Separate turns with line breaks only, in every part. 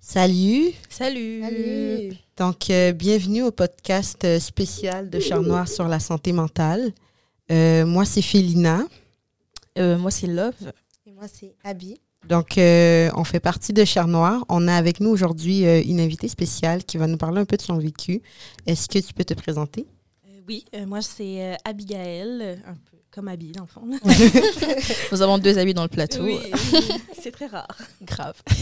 Salut.
Salut.
Salut.
Donc, euh, bienvenue au podcast euh, spécial de Char Noir sur la santé mentale. Euh, moi, c'est Félina.
Euh, moi, c'est Love.
Et moi, c'est Abby.
Donc, euh, on fait partie de Char Noir. On a avec nous aujourd'hui euh, une invitée spéciale qui va nous parler un peu de son vécu. Est-ce que tu peux te présenter?
Euh, oui, euh, moi c'est euh, Abigail, un peu comme Abby dans le fond.
Nous avons deux amis dans le plateau.
Oui, oui, c'est très rare.
Grave.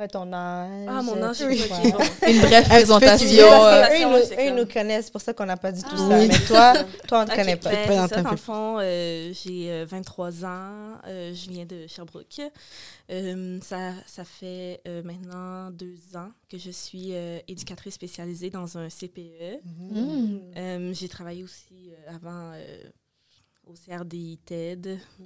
Ouais, ton âge.
Ah, mon âge,
Oui. Ouais.
ok, bon.
Une brève présentation. euh,
Eux, ils nous,
comme-
connaissent, c'est pour ça qu'on n'a pas dit tout
Ah,
ça.
oui.
Mais toi, toi, on ne te connaît pas.
ben,
Présente
c'est
un
ça, dans le fond, euh, j'ai euh, 23 ans, euh, je viens de Sherbrooke. Euh, ça, ça fait euh, maintenant deux ans que je suis euh, éducatrice spécialisée dans un CPE. Euh, j'ai travaillé aussi euh, avant euh, au CRDI TED. Euh,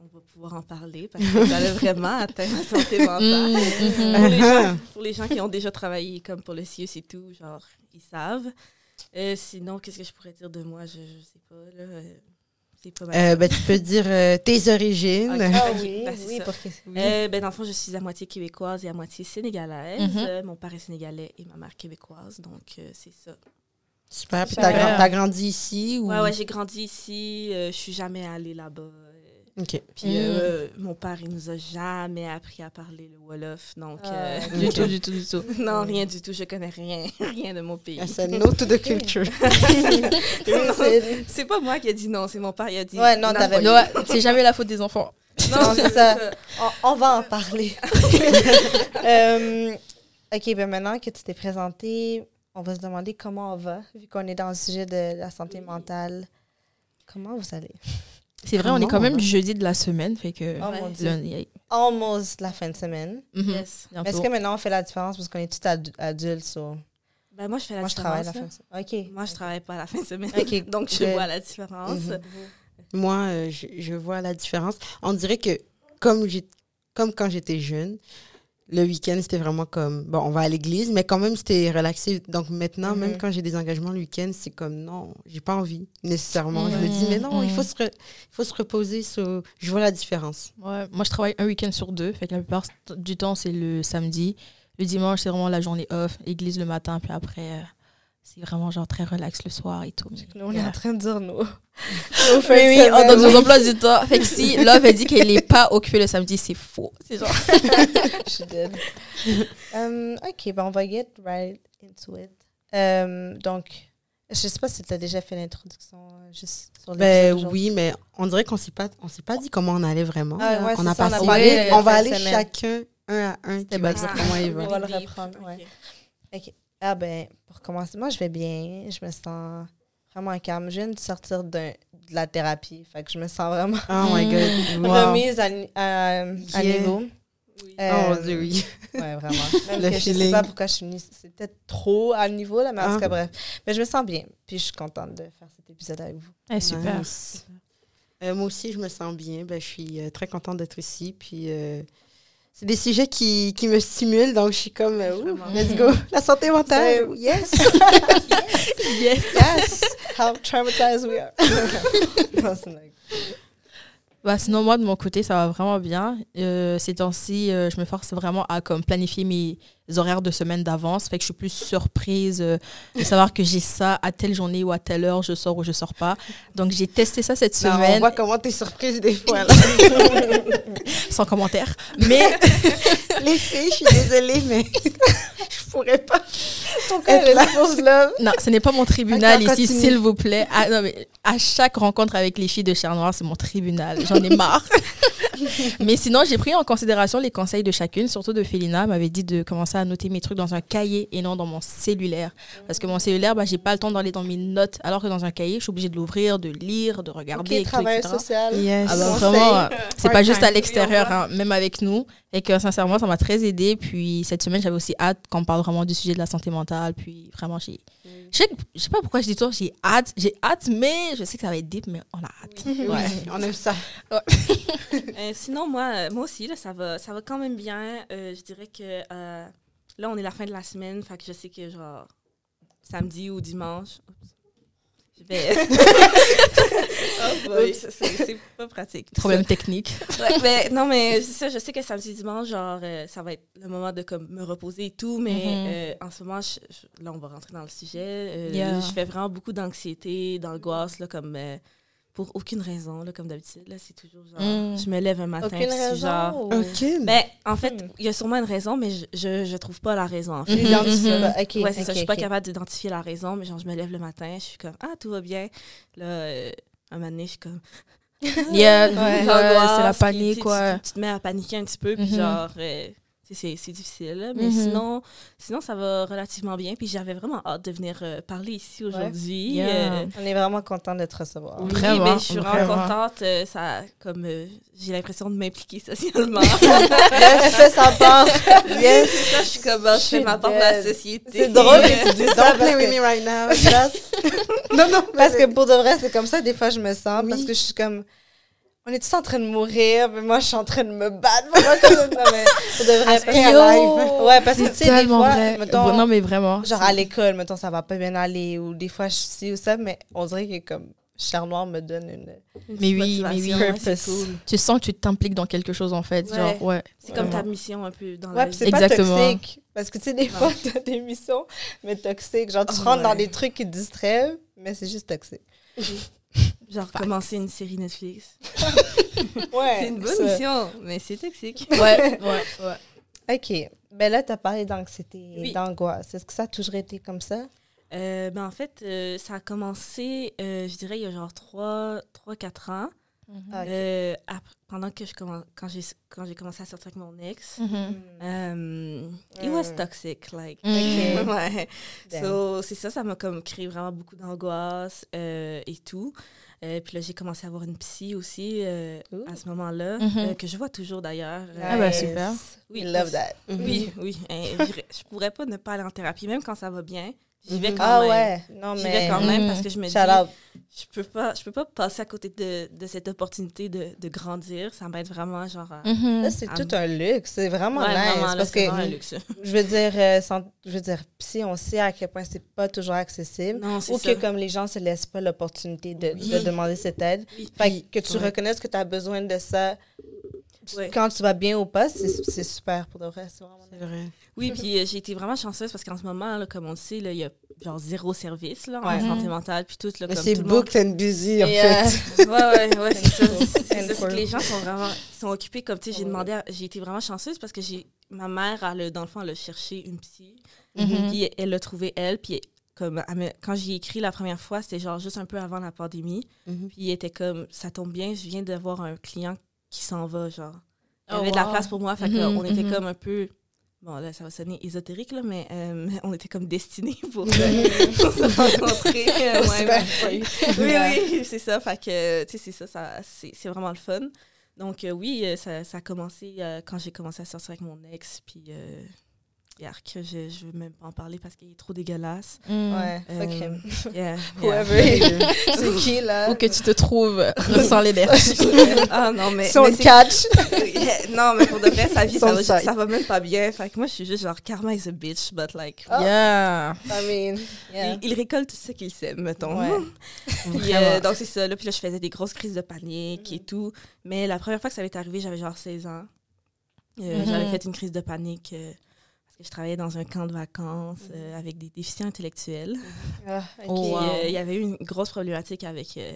on va pouvoir en parler parce que ça a vraiment atteint ma santé mentale.
Mm,
pour, les
Ah.
gens, pour les gens qui ont déjà travaillé comme pour le CIUS et tout, genre, ils savent. Euh, sinon, qu'est-ce que je pourrais dire de moi? Je, je sais pas, là. euh, c'est pas mal.
Euh, ben, tu peux dire euh, tes origines.
Ok.
Ah oui,
ben, c'est
oui,
ça.
pour que...
Euh, ben, dans le fond, je suis à moitié québécoise et à moitié sénégalaise.
Mhm.
Mon père est sénégalais et ma mère québécoise, donc euh, c'est ça.
Super. Puis t'as gra- t'as grandi ici? Ou...
Ouais, ouais, j'ai grandi ici. euh, je suis jamais allée là-bas. Euh,
OK.
Puis
Mm.
euh, mon père, il nous a jamais appris à parler le Wolof. Donc, euh,
Ah.
Du tout, du tout, du tout.
non, rien du tout. Je connais rien, rien de mon pays.
C'est no to the culture.
C'est-
pas moi qui ai dit non, c'est mon père qui a dit.
Ouais, non, t'avais-
c'est jamais la faute des enfants.
Non, c'est ça. On, on va en parler. Euh, OK, ben maintenant que tu t'es présenté, on va se demander comment on va, vu qu'on est dans le sujet de la santé mentale. Comment vous allez?
C'est vrai, on est quand même
hein?
jeudi de la semaine, fait que
Oh mon Dieu.
lundi.
Almost la fin de semaine.
Mhm.
Yes.
Est-ce que maintenant on fait la différence? Parce qu'on est tous adu- adultes? so-
Ben, moi, je fais la
Moi, je travaille la
différence.
fin de semaine. OK.
Moi, je travaille pas à la fin de semaine.
Ok,
Donc, je vois la différence.
Mhm. Moi, euh, je, je vois la différence. On dirait que comme, j'ai, comme quand j'étais jeune, le week-end, c'était vraiment comme, bon, on va à l'église, mais quand même, c'était relaxé. Donc maintenant,
Mhm.
même quand j'ai des engagements le week-end, c'est comme, non, j'ai pas envie nécessairement. Je me
Mhm.
dis, mais non, il, faut
Mhm.
se il faut se reposer. je vois la différence.
Ouais, moi, je travaille un week-end sur deux, fait que la plupart du temps, c'est le samedi. Le dimanche, c'est vraiment la journée off, église le matin, puis après, euh, c'est vraiment genre très relax le soir et tout. mais-
Nous, on est en train de dire nos.
Oui, oui, on donne nos emplois du temps. Fait que si Love a dit qu'elle n'est pas occupée le samedi, c'est faux. C'est genre.
Je suis dead. Um, OK, ben on va get right into it. Um, donc, je sais pas si tu as déjà fait l'introduction euh, juste sur
Ben
l'épisode d'aujourd'hui.
oui, mais on dirait qu'on s'est pas, on s'est pas dit comment on allait vraiment.
Ah, ouais,
on a
ça, on a
passé.
parlé
vite.
de
on va aller
semaine.
chacun un à un qui
Step
va
by
dire
step.
comment il va.
On va le reprendre, ouais.
Ok.
Ah ben, pour commencer, moi, je vais bien. Je me sens vraiment calme. Je viens de sortir d'un- de la thérapie. Fait que je me sens vraiment
Oh my God. Wow.
remise à, ni- à, à
Yeah.
niveau.
Oui.
Euh,
Oh mon Dieu, oui.
Ouais, vraiment. Même
Le
que je sais pas pourquoi je suis venue. C'est peut-être trop à niveau, là, mais en
Ah.
tout cas, bref. Mais je me sens bien. Puis je suis contente de faire cet épisode avec vous.
Eh, super.
Nice. Euh, moi aussi, je me sens bien. Ben, je suis euh, très contente d'être ici. Puis, euh, c'est des sujets qui, qui me stimulent. Donc, je suis comme, euh, ouh, let's go. La santé mentale.
C'est-
Yes.
Yes, yes. How traumatized we are. Non.
Bah, sinon, moi, de mon côté, ça va vraiment bien. Euh, ces temps-ci, euh, je me force vraiment à comme, planifier mes horaires de semaine d'avance. Fait que je suis plus surprise euh, de savoir que j'ai ça à telle journée ou à telle heure, je sors ou je sors pas. Donc, j'ai testé ça cette
Non, on
semaine,
voit comment t'es surprise des fois. là.
sans commentaire. Mais
Les filles, je suis désolée, mais je pourrais pas.
Ton
non, ce n'est pas mon tribunal ici, s'il vous plaît. Ah, non, mais à chaque rencontre avec les filles de Cher Noir, c'est mon tribunal. J'en ai marre. mais sinon, j'ai pris en considération les conseils de chacune, surtout de Félina. M'avait dit de commencer à noter mes trucs dans un cahier et non dans mon cellulaire. Parce que mon cellulaire, bah, j'ai pas le temps d'aller dans mes notes. Alors que dans un cahier, je suis obligée de l'ouvrir, de lire, de regarder, et
Ok,
tout,
travail
etc.
social.
Yes.
Ah bah, vraiment, euh, c'est pas juste à l'extérieur,
Oui,
hein, même avec nous. Et que sincèrement, ça m'a très aidé. Puis cette semaine, j'avais aussi hâte qu'on parle vraiment du sujet de la santé mentale. Puis vraiment, j'ai. Je sais, je sais pas pourquoi je dis toi, j'ai hâte. J'ai hâte, mais je sais que ça va être deep, mais on a hâte.
Ouais, on aime ça.
Euh, sinon, moi, euh, moi aussi, là, ça, va, ça va quand même bien. Euh, je dirais que euh, là, on est la fin de la semaine. Fait que je sais que, genre, samedi ou dimanche. Je vais. Oh boy, c'est- pas pratique.
Problème technique.
Ouais, mais non, mais c'est ça, je sais que samedi, dimanche, genre, euh, ça va être le moment de comme, me reposer et tout, mais
Mhm.
euh, en ce moment, je- je- là, on va rentrer dans le sujet. euh,
Yeah.
Je fais vraiment beaucoup d'anxiété, d'angoisse, là, comme euh, pour aucune raison, là, comme d'habitude. Là, c'est toujours genre,
Mm.
je me lève un matin,
Aucune
puis c'est
raison.
genre.
ou-
Ok.
Ben, en fait,
Hmm.
il y a sûrement une raison, mais je, je, je trouve pas la raison, en fait. Ouais, c'est ça.
ok,
Je suis pas capable d'identifier la raison, mais genre, je me lève le matin, je suis comme, ah, tout va bien. Là, euh, un moment donné, je suis comme,
Yeah,
Ouais.
c'est la
puis,
panique,
tu
quoi.
Tu, tu te mets à paniquer un petit peu, puis
Mhm.
genre, euh, c'est c'est difficile. là. Mais
Mhm.
sinon, sinon, ça va relativement bien. Puis j'avais vraiment hâte de venir euh, parler ici aujourd'hui.
Yeah.
Euh,
On est vraiment content de te recevoir.
oui,
Vraiment,
ben, je suis vraiment
vraiment.
contente. euh, ça, comme euh, j'ai l'impression de m'impliquer socialement.
Sa part. Yes.
C'est ça, je suis comme, ah, je
Je
fais ma part de la société.
C'est drôle que tu dis ça
Don't play with me right now. non, non.
parce que pour de vrai, c'est comme ça des fois je me sens
Oui.
parce que je suis comme on est tous en train de mourir, mais moi je suis en train de me battre. Ça, mais. Ouais, parce que tu
C'est
sais, des
tellement
fois,
vrai.
mettons,
non, mais vraiment.
genre à l'école, mettons, ça va pas bien aller, ou des fois je suis ci ou ça, mais on dirait que comme Cher Noir me donne une.
Mais oui, mais oui.
C'est cool.
Tu sens que tu t'impliques dans quelque chose, en fait.
Ouais.
Genre, ouais.
C'est comme ta mission un peu dans
Ouais,
la vie.
c'est pas toxique. Parce que tu sais, des fois, t'as des missions, mais toxiques. Genre, tu
Oh,
rentres dans des trucs qui te distraient, mais c'est juste toxique.
Genre commencer une série Netflix.
Ouais.
C'est une bonne
ça.
mission, mais c'est toxique.
Ouais, ouais, ouais.
OK. Ben là, t'as parlé d'anxiété et
Oui.
d'angoisse. Est-ce que ça a toujours été comme ça?
Euh, ben en fait, euh, ça a commencé, euh, je dirais, il y a genre 3-4 ans.
Ok.
Euh, ap- pendant que je commence, quand j'ai quand j'ai commencé à sortir avec mon ex.
Mhm.
Euh, It was
Mm.
toxic, like.
Ok.
ouais. So, c'est ça, ça m'a comme créé vraiment beaucoup d'angoisse euh, et tout. Euh, puis là, j'ai commencé à avoir une psy aussi euh, à ce moment-là,
Mhm.
euh, que je vois toujours d'ailleurs. Euh,
Ah ben, super.
Oui,
We love that.
Oui, oui. hein, je je pourrais pas ne pas aller en thérapie, même quand ça va bien. J'y vais
Mhm.
quand
Ah
même.
ouais. Non,
J'y
mais...
vais quand même
Mm.
parce que je me dis, je peux pas, je peux pas passer à côté de, de cette opportunité de, de grandir. Ça m'aide vraiment, genre. à-.
Là, c'est
Ah,
tout un luxe. C'est vraiment
Ouais,
nice.
vraiment, là,
parce
c'est
que,
vraiment un luxe.
je veux dire, euh, sans- je veux dire, psy, on sait à quel point c'est pas toujours accessible.
Non, c'est
Ou
ça.
que comme les gens se laissent pas l'opportunité de,
Oui.
de demander cette aide.
Oui.
Fait que tu
Ouais.
reconnaisses que tu as besoin de ça
Ouais.
quand tu vas bien ou pas, c'est super pour de vrai. C'est vraiment
C'est vrai.
Oui, puis euh, j'ai été vraiment chanceuse parce qu'en ce moment, là, comme on le sait, là, il y a genre zéro service là, en
Ouais.
santé mentale, puis tout. Là,
Mais c'est
le monde-
booked and busy, en
Et, euh,
fait.
Ouais, ouais, ouais, c'est ça. Que les gens sont vraiment sont occupés. Comme, tu sais, j'ai demandé, j'ai été vraiment chanceuse parce que j'ai ma mère, a- dans le fond, elle a cherché une psy.
Mhm.
Puis elle l'a trouvé, elle. Puis comme, elle me- quand j'y ai écrit la première fois, c'était genre juste un peu avant la pandémie.
Mhm.
Puis il était comme, ça tombe bien, je viens d'avoir un client qui s'en va, genre. Il y
Oh,
avait de la place pour moi, fait
Mhm,
qu'on était
mhm.
comme un peu... Bon, là, ça va sonner ésotérique, là, mais euh, on était comme destinés pour, euh, pour se rencontrer. euh, ouais, oui, oui, c'est ça. Fait que, tu sais, c'est ça, ça c'est c'est vraiment le fun. Donc, euh, oui, ça, ça a commencé euh, quand j'ai commencé à sortir avec mon ex, puis... Yark, je, je veux même pas en parler parce qu'il est trop dégueulasse.
Mhm.
Ouais, fuck
Euh,
him.
Yeah,
Whoever. c'est qui, là?
Où que tu te trouves, ressens l'énergie.
ah non, mais.
Son
mais c'est-
catch.
Yeah, non, mais pour de vrai, sa vie, ça va, ça va même pas bien. Fait que moi, je suis juste genre, karma is a bitch, but like.
Oh.
Yeah.
I mean, yeah.
Il, il récolte ce qu'il sème, mettons.
Ouais.
Puis, euh, donc, c'est ça. Là, puis là, je faisais des grosses crises de panique et tout. Mais la première fois que ça m'est arrivé, j'avais genre 16 ans. Euh,
Mhm.
J'avais fait une crise de panique euh, je travaillais dans un camp de vacances euh, avec des déficients intellectuels.
Ah.
Oh,
Puis, euh, il y avait eu une grosse problématique avec euh,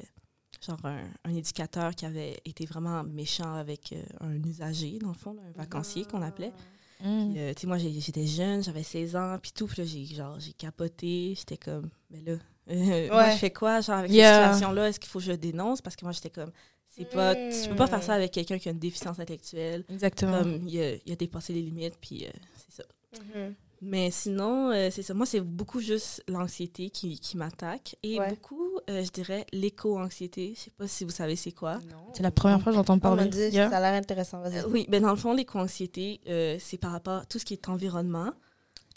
genre un, un éducateur qui avait été vraiment méchant avec euh, un usager, dans le fond, là, un vacancier qu'on appelait.
Mhm.
Puis, euh, tu sais, moi, j'étais jeune, j'avais 16 ans, puis tout. Puis là, j'ai, genre, j'ai capoté. J'étais comme, mais là, euh, moi, je fais quoi, genre, avec
Yeah.
cette situation-là? Est-ce qu'il faut que je dénonce? Parce que moi, j'étais comme, c'est pas, tu peux pas faire ça avec quelqu'un qui a une déficience intellectuelle.
Exactement.
Comme, il a, il a dépassé les limites, puis euh, c'est ça.
Mhm.
Mais sinon, euh, c'est ça. Moi, c'est beaucoup juste l'anxiété qui, qui m'attaque. Et
Ouais.
beaucoup, euh, je dirais, l'éco-anxiété. Je sais pas si vous savez c'est quoi.
C'est la première fois que j'entends parler.
m'a dit,
Yeah.
ça a l'air intéressant, vas-y.
Euh, oui, ben dans le fond, l'éco-anxiété, euh, c'est par rapport à tout ce qui est environnement.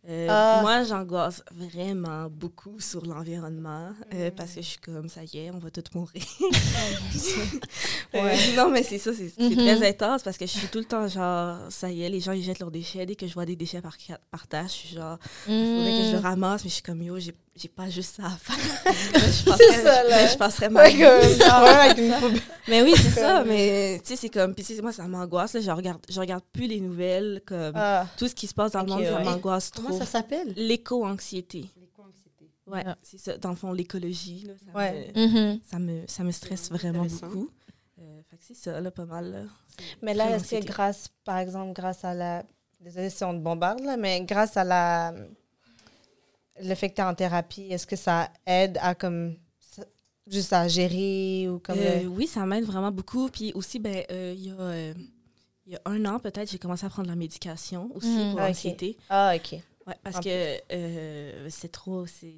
Euh,
Ah.
Moi, j'angoisse vraiment beaucoup sur l'environnement euh,
Mm.
parce que je suis comme, ça y est, on va tous mourir.
Ouais.
Non, mais c'est ça, c'est
Mhm.
très intense parce que je suis tout le temps genre, ça y est, les gens, ils jettent leurs déchets. Dès que je vois des déchets par, par terre, je suis genre, il faudrait que je le
Mhm.
ramasse, mais je suis comme, yo, j'ai j'ai pas juste ça à faire. je passerais,
ça, là.
je passerais ma vie. Mais oui, c'est ça. Mais tu sais, c'est comme. Puis moi, ça m'angoisse. Je regarde, je regarde plus les nouvelles. Comme
Ah,
tout ce qui se passe dans le monde, ça
ouais.
m'angoisse
Comment
trop.
ça s'appelle?
L'éco-anxiété. Ouais,
Ah.
c'est ça. Dans le fond, l'écologie, ça,
Ouais.
me,
Mhm.
ça, me, ça me stresse vraiment beaucoup. Euh, c'est ça, là, pas mal. Là.
Mais là, est-ce que grâce, par exemple, grâce à la. Désolée si on te bombarde, là, mais grâce à la. Le fait que tu es en thérapie, est-ce que ça aide à comme. Juste à gérer ou comme.
Euh,
le-
oui, ça m'aide vraiment beaucoup. Puis aussi, ben, euh, il y, euh, y a un an, peut-être, j'ai commencé à prendre la médication aussi
Mm.
pour
Ah,
l'anxiété.
Ah, OK.
Ouais, parce
En
que euh, c'est trop. c'est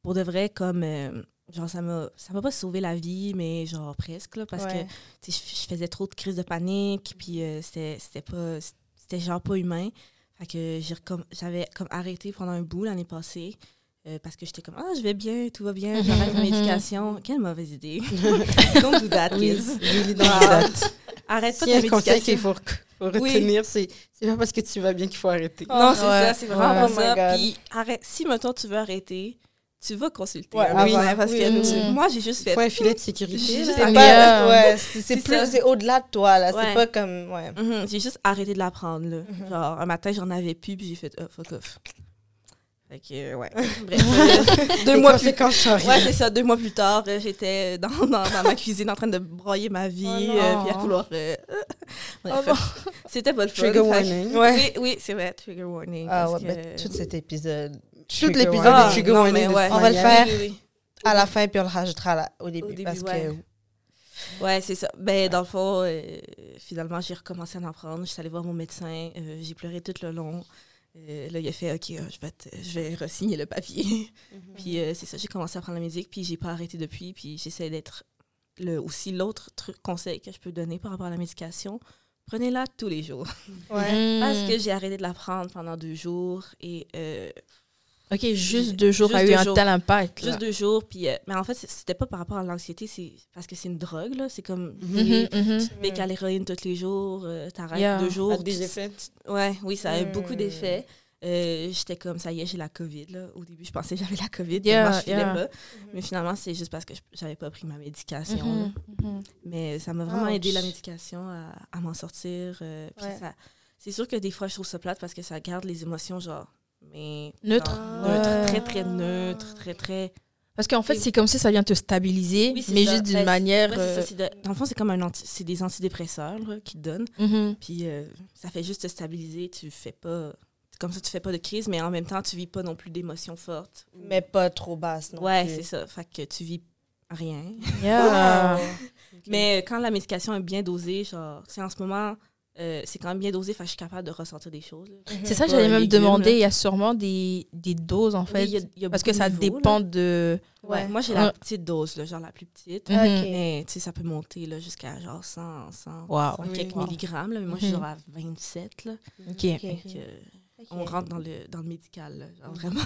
Pour de vrai, comme. euh, genre, ça m'a ça m'a pas sauvé la vie, mais genre presque, là, parce
Ouais.
que je, je faisais trop de crises de panique, puis euh, c'était c'était pas. C'était genre pas humain. Fait que j'avais comme arrêté pendant un bout l'année passée. euh, parce que j'étais comme, ah, je vais bien, tout va bien, j'arrête ma
mhm.
médication. Quelle mauvaise idée. Don't do that,
Oui,
kids.
really don't do that.
Arrête pas
S'il y
ta
conseil qu'il
médication.
faut, faut
Oui.
retenir, c'est c'est pas parce que tu vas bien qu'il faut arrêter.
Oh,
Non, c'est
Ouais.
ça, c'est vraiment
Ouais.
pas
Oh
ça.
God.
Puis, arrête, si, mettons, tu veux arrêter, tu vas consulter.
Ouais,
un
avant.
médecin, parce
Oui,
que
oui, oui.
moi, j'ai juste fait.
faut un filet de sécurité.
Juste
C'est. Ouais, c'est au-delà de toi, là.
Ouais.
C'est pas comme. Ouais.
Mhm, j'ai juste arrêté de la prendre. Là.
Mhm.
Genre, un matin, j'en avais plus, puis j'ai fait, oh, fuck off. Fait que, ouais. Bref, deux mois plus
sont
Ouais, c'est ça. Deux mois plus tard, euh, j'étais dans, dans, dans ma cuisine en train de broyer ma vie,
Oh
euh, puis à vouloir. euh, bref,
Oh
c'était pas le fun.
Trigger warning.
Ouais.
Oui, oui, c'est vrai, trigger warning.
Ah,
parce
ouais,
que-
ben, tout cet épisode.
Tout l'épisode trigger
non,
warning.
mais
de
ouais.
On va le faire.
Oui, oui.
À la fin, puis on le rajoutera là, au début.
début,
parce
ouais.
que.
Ouais, c'est ça. Ben, dans le fond, euh, finalement, j'ai recommencé à en prendre. Je suis allée voir mon médecin. euh, j'ai pleuré tout le long. Euh, là, il a fait OK, euh, je vais, te- je vais re-signer le papier. puis euh, c'est ça, j'ai commencé à prendre la musique. Puis j'ai pas arrêté depuis. Puis j'essaie d'être. Le, aussi, l'autre truc, conseil que je peux donner par rapport à la médication, prenez-la tous les jours.
Ouais.
Parce
Mhm.
que j'ai arrêté de la prendre pendant deux jours. Et euh,
Ok, juste deux jours
Juste
a eu un
jours.
tel impact. là.
juste deux jours. Puis, euh, mais en fait, c'était pas par rapport à l'anxiété, c'est parce que c'est une drogue. là. C'est comme.
Mhm, mhm.
Tu te piques à l'héroïne tous les jours, euh, t'arrêtes
Yeah.
deux jours.
Ça a des effets.
Ouais, oui, ça a eu
Mm.
beaucoup d'effets. Euh, J'étais comme, ça y est, j'ai la COVID. Là. Au début, je pensais que j'avais la COVID.
Yeah,
moi, je filais
yeah.
pas. Mais finalement, c'est juste parce que je- j'avais pas pris ma médication. là.
Mhm, mhm.
Mais ça m'a vraiment
Ouch.
aidé, la médication, à, à m'en sortir. euh, puis
Ouais.
ça- C'est sûr que des fois, je trouve ça plate parce que ça garde les émotions, genre. Mais
Neutre.
neutre,
Ouais.
très, très neutre, très, très.
Parce qu'en fait, c'est comme si ça vient te stabiliser,
Oui, c'est
mais
ça.
juste d'une
Ben,
manière.
Ouais, c'est ça,
euh,
c'est de- Dans le fond, c'est comme un anti... c'est des antidépresseurs qui te donnent.
mhm.
Puis euh, ça fait juste te stabiliser. Tu fais pas. Comme ça, tu fais pas de crise, mais en même temps, tu vis pas non plus d'émotions fortes.
Mais pas trop basse, non
ouais,
plus.
c'est ça. Fait que tu vis rien.
Yeah.
Mais euh, quand la médication est bien dosée, genre, tu sais, en ce moment, euh, c'est quand même bien dosé, je suis capable de ressentir des choses. là.
C'est ça j'allais même demander. Il y a sûrement des, des doses, en fait.
Oui, il y a- il y a
parce que ça dépend
là.
de.
Ouais,
Ouais.
moi, j'ai la petite dose, là, genre la plus petite.
Mhm.
Mais tu sais, ça peut monter là, jusqu'à genre 100, 100,
Wow.
100
Oui,
quelques
wow.
milligrammes. là, mais moi, je suis
Mhm.
genre à 27. Là,
Ok.
Euh,
Ok.
On rentre dans le, dans le médical, là, genre vraiment.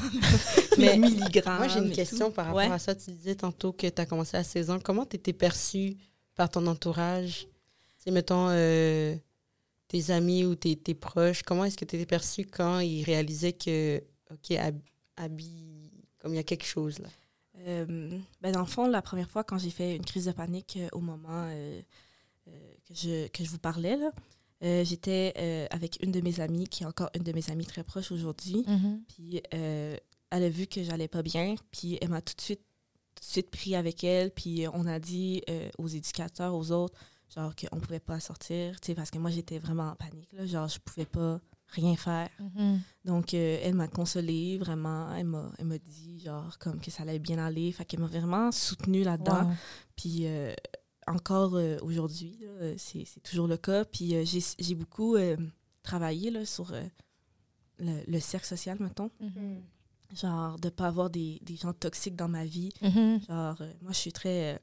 Mais
Mais milligrammes.
Moi, j'ai une question
tout.
par rapport
Ouais.
à ça. Tu disais tantôt que tu as commencé à 16 ans. Comment tu étais perçue par ton entourage? C'est, mettons, euh, tes amis ou tes, tes proches. Comment est-ce que tu étais perçue quand ils réalisaient que, OK, Ab- Abby, comme il y a quelque chose là?
Euh, ben dans le fond, la première fois, quand j'ai fait une crise de panique euh, au moment euh, euh, que, je, que je vous parlais, là, euh, j'étais euh, avec une de mes amies, qui est encore une de mes amies très proches aujourd'hui.
Mhm.
Puis euh, elle a vu que j'allais pas bien, puis elle m'a tout de suite, tout de suite pris avec elle, puis on a dit euh, aux éducateurs, aux autres, genre qu'on pouvait pas sortir, tu sais, parce que moi j'étais vraiment en panique, là, genre je pouvais pas rien faire.
Mhm.
Donc, euh, elle m'a consolée, vraiment. Elle m'a, elle m'a dit, genre, comme que ça allait bien aller. Fait qu'elle m'a vraiment soutenue là-dedans.
Wow.
Puis, euh, encore euh, aujourd'hui, c'est, toujours le cas. Puis, j'ai, j'ai beaucoup travaillé là, sur le, le cercle social, mettons.
Mhm.
Genre, de pas avoir des, des gens toxiques dans ma vie.
Mhm.
Genre, moi, je suis très...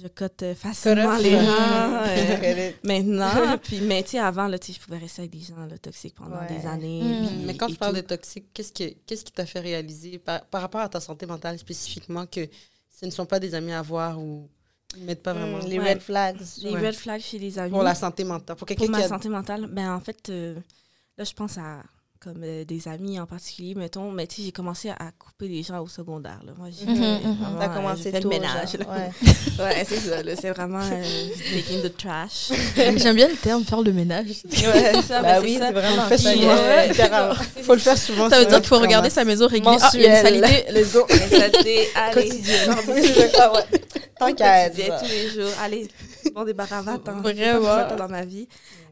je cote euh, facilement les gens. euh, maintenant, puis, mais tu sais, avant, là, tu sais, je pouvais rester avec des gens là, toxiques pendant
Ouais.
des années.
Mm.
puis-
Mais quand tu parles
tout.
de toxique, qu'est-ce, que, qu'est-ce qui t'a fait réaliser par, par rapport à ta santé mentale spécifiquement que ce ne sont pas des amis à voir ou ils ne mettent pas vraiment
Mm, les
Ouais.
red flags.
Les
Ouais.
red flags chez les amis.
pour la santé mentale? Pour quelqu'un
Pour ma
a
santé mentale, ben en fait, euh, là, je pense à comme euh, des amis en particulier, mettons, mais tu sais, j'ai commencé à couper les gens au secondaire. Là. Moi, j'ai vraiment,
T'as
euh,
commencé
fait
tôt,
le ménage.
genre,
là.
ouais.
Ouais, c'est ça. C'est vraiment euh, making the trash.
J'aime bien le terme faire le ménage.
Ouais,
ça,
bah oui,
c'est
vraiment
fait
euh, littéralement.
Faut le faire souvent.
Ça veut dire qu'il faut regarder sa maison régulière. Ah, il y a une salité. Let's go.
Ça dit, allez,
Quotidien. Ah ouais. Tant qu'à être.
tous les jours. Allez, bon débarras, va-t'en.
Vraiment.
Dans ma vie.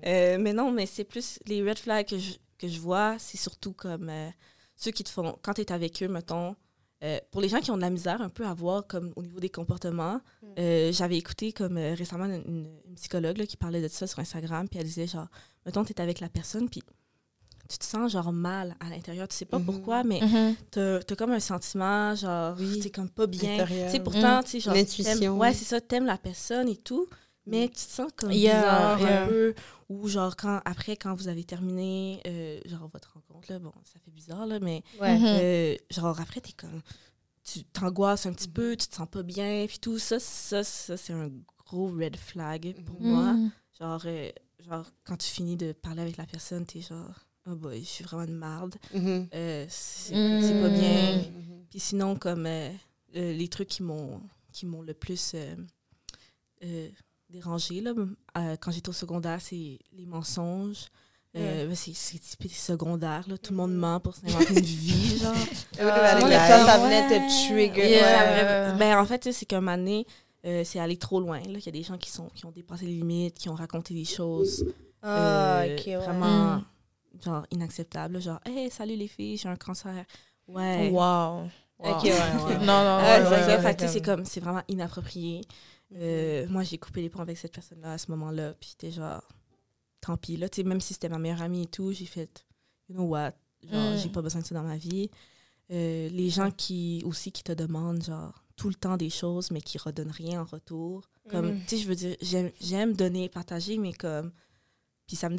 Euh, mais non, mais c'est plus les red flags que je, que je vois, c'est surtout comme euh, ceux qui te font, quand tu es avec eux, mettons, euh, pour les gens qui ont de la misère un peu à voir comme au niveau des comportements, euh, j'avais écouté comme euh, récemment une, psychologue là, qui parlait de ça sur Instagram, puis elle disait genre, mettons, tu es avec la personne, puis tu te sens genre mal à l'intérieur, tu sais pas
Mhm.
pourquoi, mais
Mhm.
t'as as comme un sentiment, genre,
Oui.
t'es comme pas bien. Tu sais, pourtant, tu sais, genre, Ouais, c'est ça, t'aimes la personne et tout, mais tu te sens comme
Yeah,
bizarre
yeah.
un peu. Ou genre, quand, après, quand vous avez terminé, euh, genre, votre rencontre, là, bon, ça fait bizarre, là, mais
Ouais.
Mhm.
euh, genre, après, t'es comme, tu t'angoisses un petit peu, tu te sens pas bien, puis tout ça, ça, ça c'est un gros red flag pour
Mhm.
moi. Genre, euh, genre, quand tu finis de parler avec la personne, t'es genre, oh boy, je suis vraiment une marde. C'est
Mm.
pas bien.
Mhm.
Puis sinon, comme euh, euh, les trucs qui m'ont qui m'ont le plus euh, euh, dérangé là, euh, quand j'étais au secondaire, c'est les mensonges. Euh, ben, c'est secondaire, là. tout le monde ment pour s'inventer une vie, genre.
Ah,
Ouais,
ça, ça
ouais.
venait te trigger.
Yeah.
Ouais.
Ben, en fait, c'est qu'un moment donné, euh, c'est aller trop loin. là. Il y a des gens qui, sont, qui ont dépassé les limites, qui ont raconté des choses
Ah,
euh,
ok, ouais.
vraiment
Mm.
genre inacceptables. Genre, hey, salut les filles, j'ai un cancer. Ouais.
Wow.
Ouais, ouais.
Non, non,
Ouais,
ouais, ouais, ouais.
C'est comme, c'est vraiment inapproprié. Euh, moi, j'ai coupé les ponts avec cette personne-là à ce moment-là. Puis j'étais genre, tant pis. Là, même si c'était ma meilleure amie et tout, j'ai fait, you know what, genre,
Mm.
j'ai pas besoin de ça dans ma vie. Euh, les gens qui aussi qui te demandent, genre, tout le temps des choses, mais qui redonnent rien en retour. Comme,
Mm.
tu sais, je veux dire, j'aime, donner, partager, mais comme, puis ça me,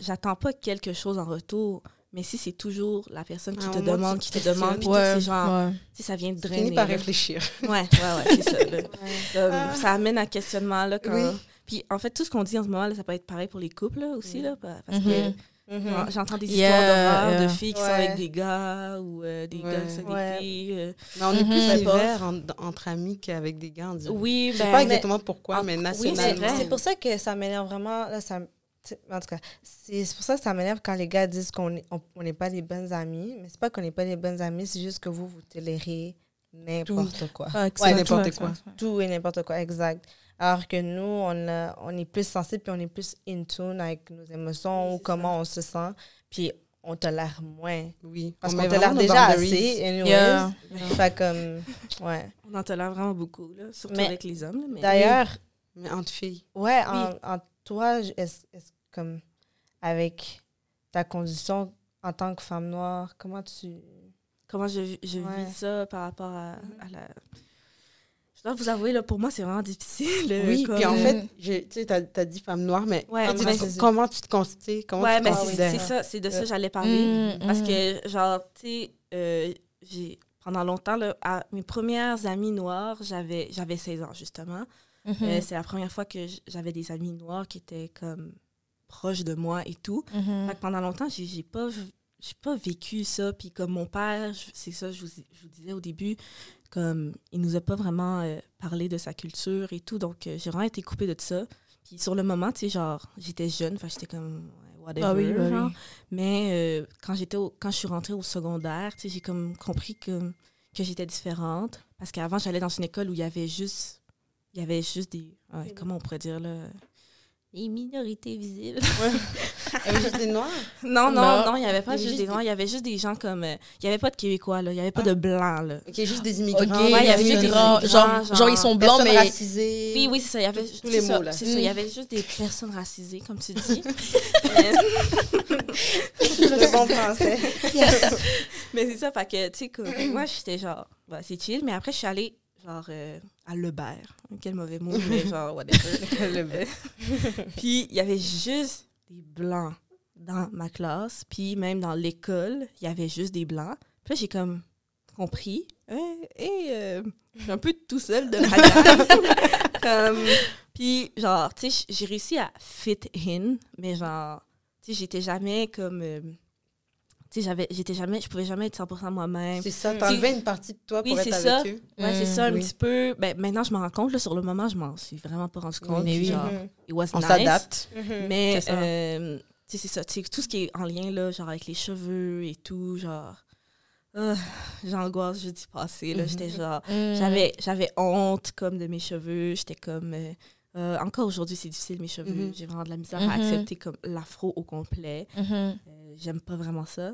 j'attends pas quelque chose en retour. Mais si c'est toujours la personne qui
un
te demande, qui
te
demande, puis
Ouais,
c'est genre,
ouais.
sais, ça vient de
Tu
drainer.
finis par
là.
réfléchir.
Ouais, ouais, ouais, c'est ça. là. Comme, Ça amène à questionnement. Là, quand...
Oui.
Puis en fait, tout ce qu'on dit en ce moment, là, ça peut être pareil pour les couples là, aussi. Là, pa- parce
Mhm.
que
Mhm.
genre, j'entends des
Yeah,
histoires d'horreur
yeah.
de filles qui sont avec des gars ou euh, des
Ouais.
gars qui sont avec
Ouais.
des filles. euh.
Mais on est plus
Peu
sévère en- entre amis qu'avec des gars. on.
Oui,
Je
ben,
sais pas
mais-
exactement pourquoi,
en-
mais
oui,
nationalement.
c'est vrai.
C'est pour ça que ça m'énerve vraiment. Là, ça, en tout cas, c'est pour ça que ça m'énerve quand les gars disent qu'on n'est on, on n'est pas des bonnes amies. Mais c'est pas qu'on n'est pas des bonnes amies, c'est juste que vous, vous tolérez n'importe quoi.
Ah,
Ouais, n'importe quoi.
Tout et n'importe quoi, exact. Alors que nous, on, a- on est plus sensible puis on est plus in tune avec nos émotions ou comment on se sent. Puis on tolère moins.
Oui.
Parce
On
qu'on tolère déjà assez, anyways.
Yeah.
Fait comme, ouais.
on en tolère vraiment beaucoup, là, surtout
Mais-
avec les hommes.
D'ailleurs,
Mais entre filles.
Ouais, en, en toi, est-ce est-ce comme avec ta condition en tant que femme noire, comment tu.
Comment je, je
Ouais.
vis ça par rapport à, à la. Je dois vous avouer, là, pour moi, c'est vraiment difficile. euh,
Oui,
comme,
puis en
euh,
fait, tu sais, t'as as dit femme noire, mais
Ouais,
comment,
mais
tu- comment tu te considères? Comment
Ouais,
tu
mais c'est ça, c'est de ça que j'allais parler.
Mm,
Parce
mm.
que, genre, tu sais, euh, j'ai pendant longtemps, là, à mes premières amies noires, j'avais j'avais 16 ans, justement.
Mhm.
Euh, c'est la première fois que j'avais des amis noirs qui étaient comme proches de moi et tout.
Mhm.
Fait que pendant longtemps, j'ai pas, j'ai pas vécu ça. Puis comme mon père, c'est ça, je vous, je vous disais au début, comme il nous a pas vraiment euh, parlé de sa culture et tout. Donc euh, j'ai vraiment été coupée de ça. Puis sur le moment, tu sais, genre, j'étais jeune, que j'étais comme, whatever.
Ah oui, bah
genre.
oui.
Mais euh, quand, j'étais quand je suis rentrée au secondaire, tu sais, j'ai comme compris que, que j'étais différente. Parce qu'avant, j'allais dans une école où il y avait juste, il y avait juste des, ouais, comment on pourrait dire là, des minorités visibles.
Il y avait juste des noirs?
Non, non,
Non.
il n'y avait pas juste des Noirs, il y avait juste des gens comme. euh, Il n'y avait pas de Québécois, là. Il n'y avait pas
Ah.
de Blancs, là.
Ok, juste des immigrants.
Ok,
Ouais, il y avait juste des
immigrants, genre, genre, ils sont blancs,
Personnes
mais.
racisées.
Oui, oui, c'est ça. Il y avait
Tous
c'est
les
ça,
mots, là.
C'est ça. Il y avait juste des personnes racisées, comme tu dis.
Le bon français.
mais c'est ça, fait que, tu sais, comme, moi, j'étais genre, bah, c'est chill. Mais après, je suis allée, genre, euh, à Lebert. Quel mauvais mot, mais genre, whatever. Puis, il y avait juste des Blancs dans ma classe. Puis, même dans l'école, il y avait juste des Blancs. Puis là, j'ai comme compris. Et, euh, je suis un peu tout seul de gang. Comme, puis, genre, tu sais, j'ai réussi à fit in, mais genre, tu sais, j'étais jamais comme. euh, tu tu sais, j'avais, j'étais jamais, je pouvais jamais être 100% moi-même.
C'est ça, t'enlevais une partie de toi
Oui,
pour être
c'est ça.
avec eux.
Ouais, c'est
Mm,
ça, un
oui.
petit peu. Ben, maintenant, je m'en rends compte. Là, sur le moment, je m'en suis vraiment pas rendu compte.
mais
puis
oui.
genre, it was
On
nice.
s'adapte.
Mais,
C'est ça.
euh, tu sais, c'est ça. Tu sais, tout ce qui est en lien, là, genre avec les cheveux et tout, genre. euh, J'angoisse jeudi passé, là.
Mhm.
J'étais genre.
Mm.
J'avais, j'avais honte, comme, de mes cheveux. J'étais comme. euh, euh, encore aujourd'hui, c'est difficile, mes cheveux.
Mhm.
J'ai vraiment de la misère
Mhm.
à accepter comme l'afro au complet.
Mhm.
Euh, J'aime pas vraiment ça.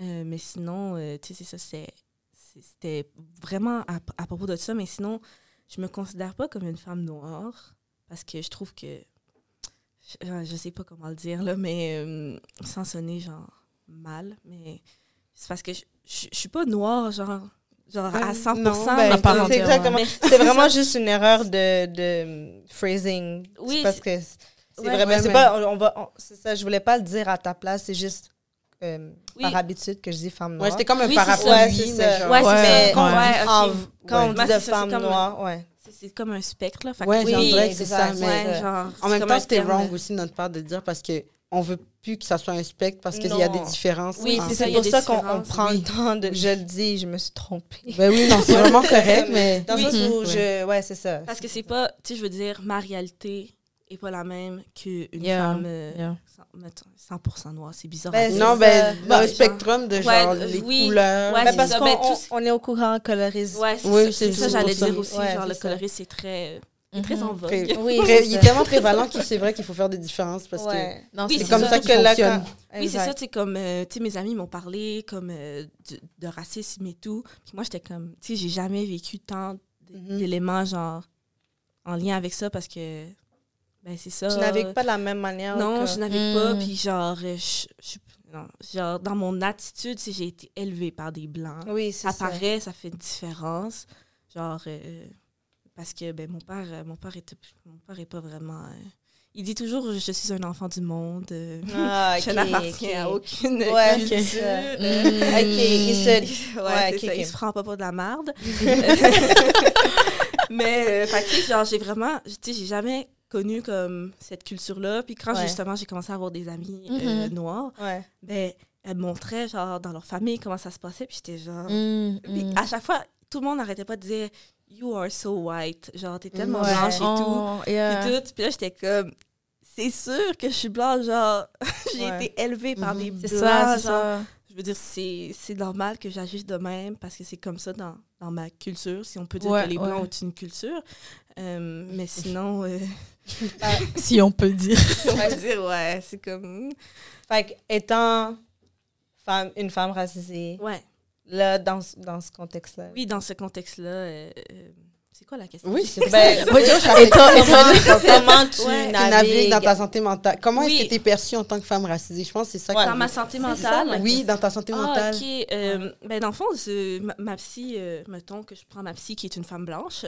Euh, mais sinon, tu sais, c'est ça, c'était vraiment à, à propos de ça. Mais sinon, je me considère pas comme une femme noire parce que je trouve que. Je, je sais pas comment le dire, là, mais sans sonner genre mal, mais c'est parce que je, je, je suis pas noire, genre, genre à
Ouais,
100%.
non, ben,
C'est exactement. C'est vraiment juste une erreur de, de phrasing.
Oui,
C'est parce que c'est
Ouais,
vrai, mais
ouais,
c'est pas. On, on va. on- c'est ça. Je voulais pas le dire à ta place. C'est juste euh,
Oui.
par habitude que je dis femme
Ouais,
noire.
c'était comme un
Oui,
Ouais, c'est ça.
genre-
Ouais, c'est
Ouais,
ça.
ouais.
Ouais, ok.
En- quand on
Ouais.
dit
Ouais,
de femme
comme-
noire, ouais.
C'est- C'est comme un spectre, là. Fait que
Ouais,
oui,
j'en dirais que c'est ça, mais
ouais, genre,
en
c'est
même temps, c'était wrong aussi de notre part de dire parce que on veut plus que ça soit un spectre parce qu'il y a des différences.
Oui,
en-
c'est
pour ça qu'on prend
oui.
le temps de. Je le dis, je me suis trompée.
Ben oui, non, c'est vraiment correct, mais
Dans le
Oui.
sens où
Ouais.
je. Ouais, c'est ça.
Parce que c'est pas, tu sais, je veux dire, ma réalité est pas la même qu'une
Yeah,
femme euh,
yeah.
cent- mettons, 100% noire. C'est bizarre.
Ben,
non, ben
Bah,
le spectrum de genre
euh,
les
oui.
couleurs.
Ouais,
Ben,
c'est
parce
ça,
qu'on
ben,
on- est au courant colorisme.
Ouais, c'est
Oui,
ça, j'allais dire aussi. Genre, le colorisme, c'est très, est très en vogue.
Pré-
Oui,
pré-
c'est
il est tellement prévalent que c'est vrai qu'il faut faire des différences parce que
Ouais.
Non,
Oui,
c'est
c'est
comme
ça.
ça qu'il
que là,
fonctionne.
quand-
Oui, c'est ça, tu sais, comme, euh, tu sais, mes amis m'ont parlé comme euh, de, de racisme et tout. Puis moi, j'étais comme, tu sais, j'ai jamais vécu tant
Mhm.
d'éléments, genre, en lien avec ça parce que, ben, c'est ça.
Tu navigues pas de la même manière.
Non,
que-
je navigue pas.
Mm.
Puis genre, euh, je, je- non, genre, dans mon attitude, j'ai été élevée par des blancs.
Oui, c'est
Ça
ça.
paraît, ça fait une différence. Genre, euh, parce que ben, mon père, euh, mon père était, mon père est pas vraiment. euh, il dit toujours, je suis un enfant du monde. euh,
Ah,
je n'appartiens à aucune
Ouais,
culture.
Mm.
Ok, il se.
ouais,
Ouais,
c'est
ok,
ça,
ok.
il se prend pas pour de la merde. Mais, fait genre, j'ai vraiment, tu sais, j'ai jamais connu comme cette culture-là. Puis quand justement j'ai commencé à avoir des amis euh,
Mhm.
noirs, ben, elles montraient, genre, dans leur famille, comment ça se passait. Puis j'étais genre.
Mm,
Puis
mm.
à chaque fois, tout le monde n'arrêtait pas de dire You are so white. Genre, t'es tellement
Ouais.
blanche et tout.
Oh, yeah.
Puis tout. Puis là, j'étais comme C'est sûr que je suis blanche. Genre, j'ai
Ouais.
été élevée par
Mhm.
des blancs.
ça, c'est
genre.
ça.
Je veux dire, c'est c'est normal que j'agisse de même parce que c'est comme ça dans, dans ma culture, si on peut dire
Ouais,
que les Blancs
ouais.
ont une culture. Euh, mais sinon, euh,
Si on peut dire.
on va dire, ouais, c'est comme.
Fait que, étant femme, une femme racisée,
Ouais.
Là, dans, ce- dans ce contexte-là.
Oui, dans ce contexte-là, euh, euh, c'est quoi la question?
Oui, c'est
Ben,
Moi, je fait
toi,
comment
comment tu
Ouais,
navigues?
dans ta santé mentale. Comment
Oui.
est-ce que tu es perçue en tant que femme racisée? Je pense que c'est ça
Ouais.
que
Dans ma santé mentale?
Oui, dans ta santé
Ah,
mentale.
ok. Euh, ben, dans le fond, ma, ma psy, euh, mettons que je prends ma psy qui est une femme blanche.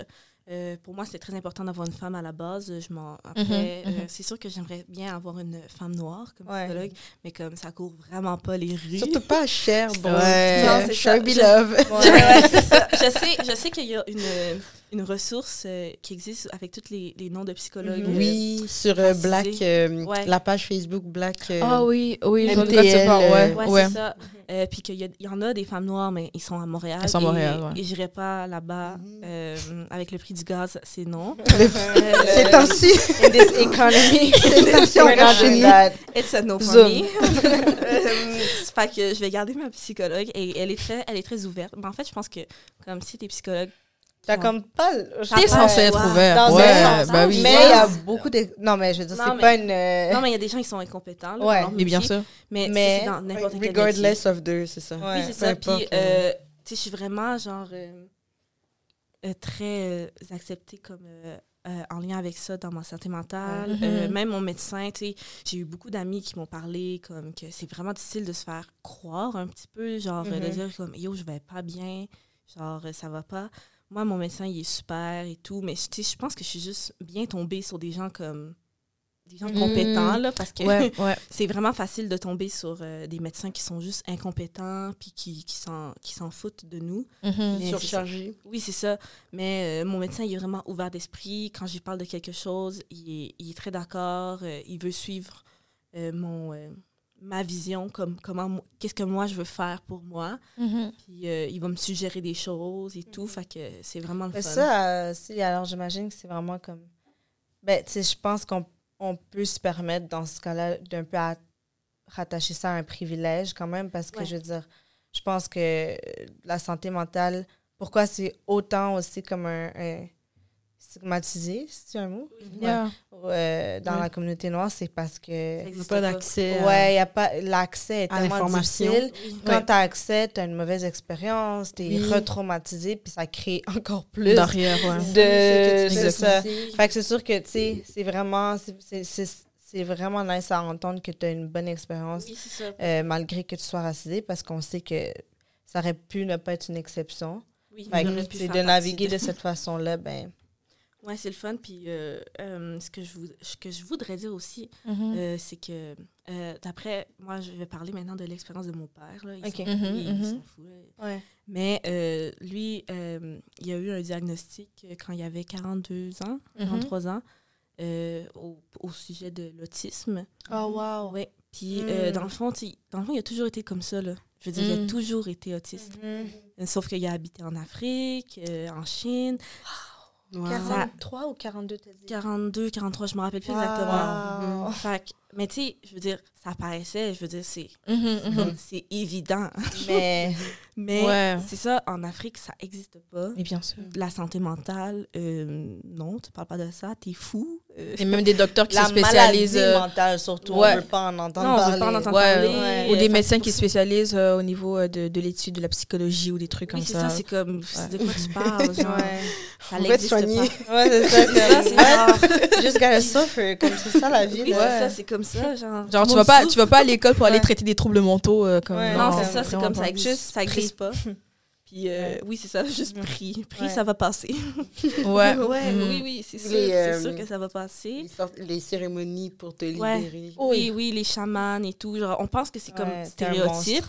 Euh, pour moi, c'est très important d'avoir une femme à la base. Je m'en, après,
Mhm,
euh,
mhm.
c'est sûr que j'aimerais bien avoir une femme noire comme
Ouais.
psychologue, mais comme ça court vraiment pas les rues.
Surtout pas à Cherbourg.
Ouais.
Non.
Sherby
Je-
Love.
Ouais.
Ouais, c'est ça. Je sais, je sais qu'il y a une, une ressource euh, qui existe avec tous les, les noms de psychologues.
Mhm.
euh,
Oui, sur euh. Black, euh,
Ouais.
la page Facebook Black. euh,
Ah oui, oui, je ouais.
Ouais,
ouais.
c'est ça. Euh, puis qu'il y, a- il y en a des femmes noires, mais ils sont à Montréal.
Elles sont à
et-
Montréal.
Et j'irai pas là-bas
Mhm.
euh, avec le prix du gaz, c'est non.
Ces temps-ci,
In this economy,
ces temps-ci, on
we're not
reste chez
doing
nous.
that.
It's a no for
Zoom.
me. Fait que je vais garder ma psychologue et elle est très, elle est très ouverte. Mais en fait, je pense que comme si t'es psychologue,
T'as comme pas.
T'es censé être ouvert.
Dans un
Ouais,
sens,
bah oui.
Mais il y a beaucoup de. Non, mais je veux dire, c'est pas une. euh,
non mais il y a des gens qui sont incompétents. Là,
Ouais.
Mais bien sûr.
Mais,
Mais-
c'est dans n'importe quel métier.
Regardless of deux, c'est ça.
Ouais.
Oui, c'est ça. Puis,
ouais.
euh, tu sais, je suis vraiment, genre, euh, euh, très acceptée comme en lien avec ça dans ma santé mentale. Euh,
Mhm.
même mon médecin, tu sais, j'ai eu beaucoup d'amis qui m'ont parlé comme que c'est vraiment difficile de se faire croire un petit peu, genre, de
Mhm.
dire comme, yo, je vais pas bien, genre, ça va pas. Moi, mon médecin, il est super et tout, mais je pense que je suis juste bien tombée sur des gens comme des gens
Mhm.
compétents, là, parce que
Ouais, ouais.
c'est vraiment facile de tomber sur euh, des médecins qui sont juste incompétents puis qui, qui s'en qui s'en foutent de nous.
Mhm.
Mais
Surchargé.
Oui, c'est ça. Mais euh, mon médecin, il est vraiment ouvert d'esprit. Quand je parle de quelque chose, il est, il est très d'accord. euh, il veut suivre euh, mon, euh, ma vision, comme comment, mo- qu'est-ce que moi je veux faire pour moi.
Mhm.
Puis euh, il va me suggérer des choses et tout. Fait que c'est vraiment le
Mais
fun.
ça, euh, si, alors j'imagine que c'est vraiment comme. Ben, tu sais, je pense qu'on on peut se permettre dans ce cas-là d'un peu à- rattacher ça à un privilège quand même, parce que
Ouais.
je veux dire, je pense que euh, la santé mentale, pourquoi c'est autant aussi comme un. un stigmatisé, c'est un mot?
Yeah.
Euh, dans
Ouais.
la communauté noire, c'est parce que.
Il n'y a pas d'accès à-
Ouais, y a pas l'accès est
à
tellement
l'information.
difficile.
Oui.
Quand
Ouais.
tu as accès, tu as une mauvaise expérience, tu es
Oui.
retraumatisé, puis ça crée encore plus
Derrière, ouais.
de.
C'est
ça. Fait que c'est sûr que, tu sais, c'est vraiment, c'est- c'est- c'est c'est vraiment nice à entendre que tu as une bonne expérience, euh, malgré que tu sois racisé, parce qu'on sait que ça aurait pu ne pas être une exception.
Oui,
c'est de naviguer de cette façon-là, ben.
Ouais, c'est le fun. Puis euh, euh, ce, que je ce que je voudrais dire aussi,
Mhm.
euh, c'est que d'après, moi, je vais parler maintenant de l'expérience de mon père. Là. Ils
Ok.
sont-
Mhm,
ils
mhm.
s'en foutent, là.
Ouais.
Mais lui, il a eu un diagnostic quand il avait 42 ans, 43 ans, au, au sujet de l'autisme.
Oh, wow.
Ouais. Puis
Mm.
dans, le fond, dans le fond, il a toujours été comme ça. Là. Je veux dire, il
Mm.
a toujours été autiste. Sauf qu'il a habité en Afrique, en Chine.
Wow.
43 ou 42, t'as dit?
42, 43, je me rappelle plus
Wow.
exactement. Que- mais tu sais, je veux dire, ça apparaissait, je veux dire, c'est comme- c'est évident.
Mais.
Mais
Ouais.
c'est ça, en Afrique, ça n'existe pas.
Mais bien sûr.
La santé mentale, euh, non, tu parles pas de ça, t'es fou. Euh,
Et même des docteurs qui
La
se spécialisent.
maladie
euh,
mentale, surtout,
ouais.
on veut pas en entendre
non, on
parler.
veut pas en entendre
Ouais,
parler.
ouais.
ou des médecins qui se spécialisent euh, au niveau euh, de, de l'étude de la psychologie ou des trucs
Oui,
comme
c'est
ça.
ça, c'est comme, de quoi tu parles, genre,
Ouais.
ça n'existe
soigner.
pas.
Ouais, c'est ça.
Ça,
gotta suffer, comme c'est ça la vie.
oui, c'est ça, c'est comme ça, genre.
Tu vas pas, tu vas pas à l'école pour aller
Ouais.
traiter des troubles mentaux euh, comme.
Ouais,
Non,
Non,
c'est ça, c'est comme ça existe, ça
Prie.
existe pas. Puis euh,
Ouais.
oui, c'est ça, juste prie. Prie,
Ouais.
ça va passer.
Ouais.
ouais,
Mhm.
oui, oui, c'est sûr,
euh,
sûr que ça va passer.
Les, sortes- les cérémonies pour te
Ouais.
libérer.
Oui, oui, les chamans et tout. Genre, on pense que c'est comme stéréotype,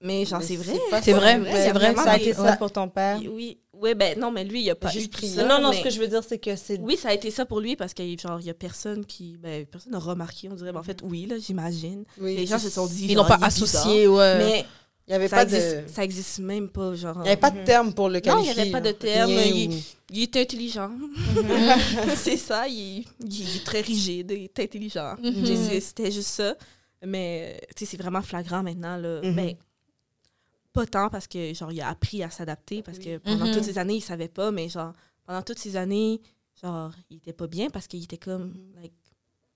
mais genre, c'est vrai.
C'est vrai, c'est vrai.
Ça a été ça pour ton père.
Oui, Oui, ben non, mais lui, il a pas
Juste
eu ça.
non, non,
mais-
ce que je veux dire, c'est que c'est.
Oui, ça a été ça pour lui parce qu'il genre, il y a personne qui. Ben, personne n'a remarqué, on dirait. Mais en fait, oui, là, j'imagine.
Oui,
Les gens se sont dit.
Ils l'ont pas associé, ouais.
Mais
Il n'y avait
ça
pas
existe,
de...
ça existe même pas. Genre,
Il n'y avait pas de terme pour le
Non, il y
qualifier.
avait pas de
là.
terme, il-
ou-
il était intelligent. c'est ça, il, il est très rigide, il est intelligent.
Mhm.
C'est- C'était juste ça. Mais tu sais, c'est vraiment flagrant maintenant. Là. Ben, pas tant parce que genre il a appris à s'adapter parce que pendant
Mhm.
toutes ces années, il savait pas, mais genre pendant toutes ces années, genre il était pas bien parce qu'il était comme like,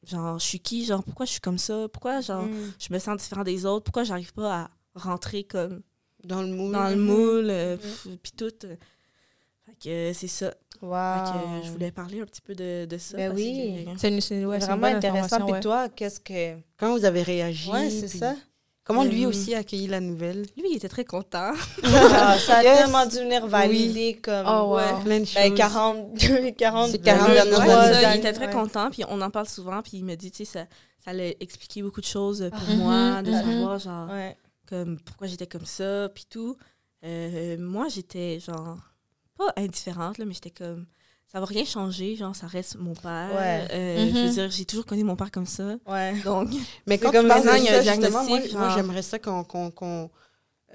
genre je suis qui, genre pourquoi je suis comme ça, pourquoi genre
Mm.
je me sens différent des autres, pourquoi j'arrive pas à rentrer comme
Dans le moule.
dans le moule euh,
Mhm.
pff, puis tout. euh. Fait que euh, c'est ça. Fait que, je voulais parler un petit peu de, de ça.
Ben
parce
oui.
que-
C'est ouais,
vraiment intéressant. Puis
ouais.
toi, qu'est-ce que.
Comment vous avez réagi?
Ouais, c'est
puis
ça.
Comment lui
Euh,
aussi a accueilli la nouvelle?
Lui, il était très content.
Ah, ça a tellement dû venir valider comme.
Oh, wow.
ouais.
Plein de choses.
Ben, 40, 40,
C'est 40
deux,
dernières
trois
années.
Ça, il était très
ouais.
content, puis on en parle souvent, puis il me dit, tu sais, ça, ça l'a expliqué beaucoup de choses pour
Mhm,
moi, de
mhm.
savoir, genre,
Ouais.
comme, pourquoi j'étais comme ça, puis tout. Euh, moi, j'étais, genre, pas indifférente, là, mais j'étais comme, ça va rien changer, genre, ça reste mon père.
Ouais.
Euh, Je
Mhm.
veux dire, j'ai toujours connu mon père comme ça.
Ouais.
Donc,
Mais quand
comme
maintenant, il y a un
moi,
diagnostic,
moi, j'aimerais ça qu'on,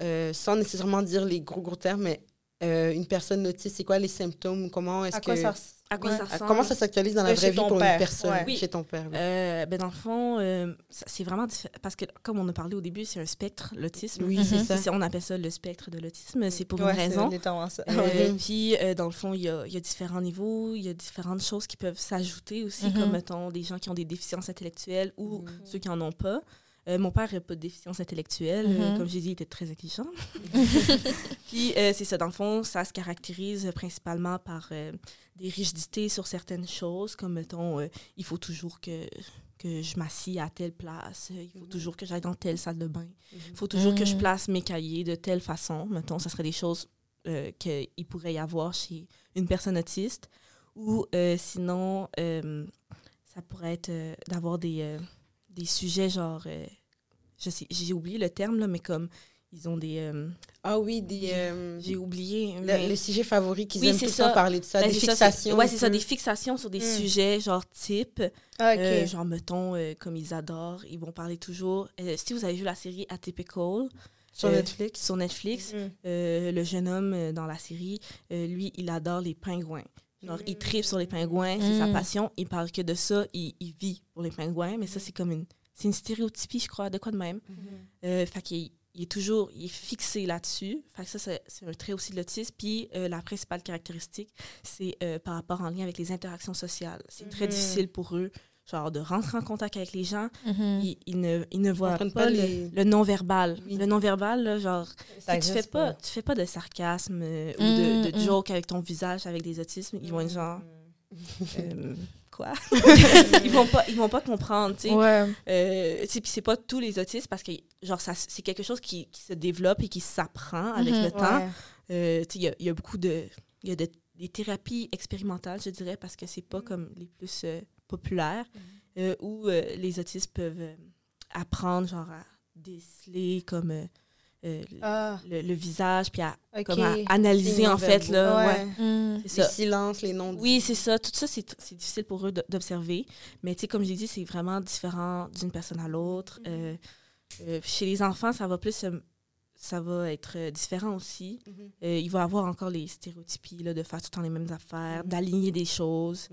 euh, sans nécessairement dire les gros gros termes, mais euh, une personne autiste, c'est quoi les symptômes? Comment est-ce
À quoi
que...
ça
à quoi
Ouais.
ça ressemble?
comment ça s'actualise dans la
Euh,
vraie vie pour
père,
une personne?
ouais.
Oui.
Chez ton père. oui.
Euh, ben dans le fond, euh, c'est vraiment. Parce que, comme on a parlé au début, c'est un spectre, l'autisme.
Oui,
Mhm.
c'est ça.
On appelle ça le spectre de l'autisme. C'est pour
Ouais,
une raison.
ça.
Euh. Puis, dans le fond, il y a, il y a différents niveaux, il y a différentes choses qui peuvent s'ajouter aussi,
Mhm.
comme, mettons, des gens qui ont des déficiences intellectuelles ou
Mhm.
ceux qui n'en ont pas. Euh, mon père n'a pas de déficience intellectuelle. Euh,
Mhm.
comme j'ai dit, il était très intelligent. Puis, euh, c'est ça, dans le fond, ça se caractérise principalement par des rigidités sur certaines choses, comme, mettons, euh, il faut toujours que, que je m'assis à telle place, il faut toujours que j'aille dans telle salle de bain, il faut toujours que je
Mhm.
place mes cahiers de telle façon. Mettons, ça serait des choses euh, qu'il pourrait y avoir chez une personne autiste. Ou euh, sinon, euh, ça pourrait être euh, d'avoir des, euh, des sujets genre, euh, je sais, j'ai oublié le terme, là, mais comme ils ont des. euh,
Ah oui, des, euh,
J'ai oublié.
le,
mais-
le sujet favori qu'ils
Oui,
aiment
c'est
tout le
ça.
temps parler de ça,
Ben,
des
c'est ça, c'est-
fixations.
ouais, c'est ça, des fixations sur des
Mm.
sujets, genre type.
Ah, ok.
Euh, genre, mettons, euh, comme ils adorent, ils vont parler toujours. euh, si vous avez vu la série Atypical
sur
euh,
Netflix.
sur Netflix, euh, le jeune homme euh, dans la série, euh, lui, il adore les pingouins. Genre, il tripe sur les pingouins, c'est sa passion. Il parle que de ça, il, il vit pour les pingouins, mais ça, c'est comme une. C'est une stéréotypie, je crois, de quoi de même. Euh, fait qu'il il est toujours il est fixé là-dessus. Fait que ça, c'est un trait aussi de l'autisme. Puis euh, la principale caractéristique, c'est euh, par rapport en lien avec les interactions sociales. C'est très
Mhm.
difficile pour eux, genre, de rentrer en contact avec les gens.
Mhm.
Ils, ils ne, ils ne voient
comprennent
pas,
pas
le,
les-
le non-verbal.
Oui.
Le non-verbal, là, genre,
Ça
tu fais pas, tu fais pas de sarcasme euh, ou de, de
Mm, mm.
joke avec ton visage, avec des autismes. Ils vont être genre,
Mm.
euh, quoi? ils vont pas, ils vont pas comprendre, tu sais.
Ouais.
Euh, tu sais, puis c'est pas tous les autismes parce que genre ça c'est quelque chose qui, qui se développe et qui s'apprend avec
Mhm.
le temps.
Ouais.
Euh, tu sais, il y a, il y a beaucoup de il y a de- des thérapies expérimentales, je dirais, parce que c'est pas comme les plus euh, populaires euh, où euh, les autistes peuvent apprendre genre à déceler comme euh, le-
Ah,
le, le visage puis à,
ok.
comme à analyser en fait là,
Ouais.
ouais. C'est
Les silences, les noms.
Oui, c'est ça. Tout ça, c'est c'est difficile pour eux d'observer. Mais tu sais, comme j'ai dit, c'est vraiment différent d'une personne à l'autre. Euh, euh, chez les enfants, ça va plus... ça va être différent aussi.
Mhm.
Euh, il va avoir encore les stéréotypies là, de faire tout le temps les mêmes affaires, d'aligner des choses.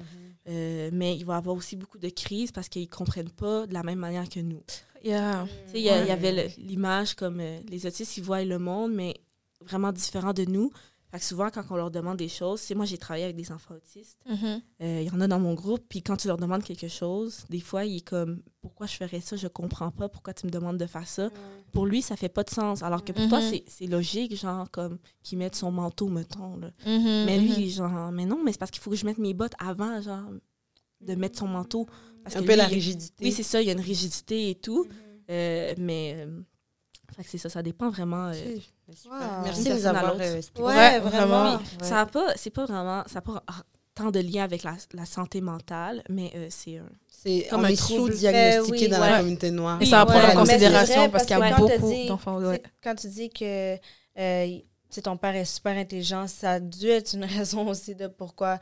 Euh, mais il va avoir aussi beaucoup de crises parce qu'ils ne comprennent pas de la même manière que nous.
Yeah.
Sais, Il y, y avait l'image comme euh, les autistes, ils voient le monde, mais vraiment différent de nous. Fait que souvent, quand on leur demande des choses, c'est moi, j'ai travaillé avec des enfants autistes.
Mhm.
Euh, Il y en a dans mon groupe, puis quand tu leur demandes quelque chose, des fois, il est comme Pourquoi je ferais ça? Je comprends pas. Pourquoi tu me demandes de faire ça Pour lui, ça fait pas de sens. Alors que pour toi,
Mhm.
c'est- c'est logique, genre, comme qu'il mette son manteau, mettons. Là.
Mhm.
Mais lui, genre, mais non, mais c'est parce qu'il faut que je mette mes bottes avant, genre, de mettre son manteau. Parce
Un
que
peu
lui,
la rigidité.
Oui, c'est ça, il y a une rigidité et tout. Euh, mais. euh, fait que c'est ça, ça dépend vraiment. euh.
Wow.
Merci de nous
à
avoir euh, expliqué.
Ouais,
Ouais,
vraiment.
Ouais.
Ça a pas, c'est pas vraiment, ça a pas tant de lien avec la, la santé mentale, mais euh, c'est un.
C'est
Comme
on
un trouble.
sous-diagnostiqué
Ben oui.
dans
Ouais.
la communauté noire.
Et ça va
Ouais,
prendre en
mais
considération
vrai,
parce qu'il y a beaucoup d'enfants.
Quand tu dis que euh, ton père est super intelligent, ça a dû être une raison aussi de pourquoi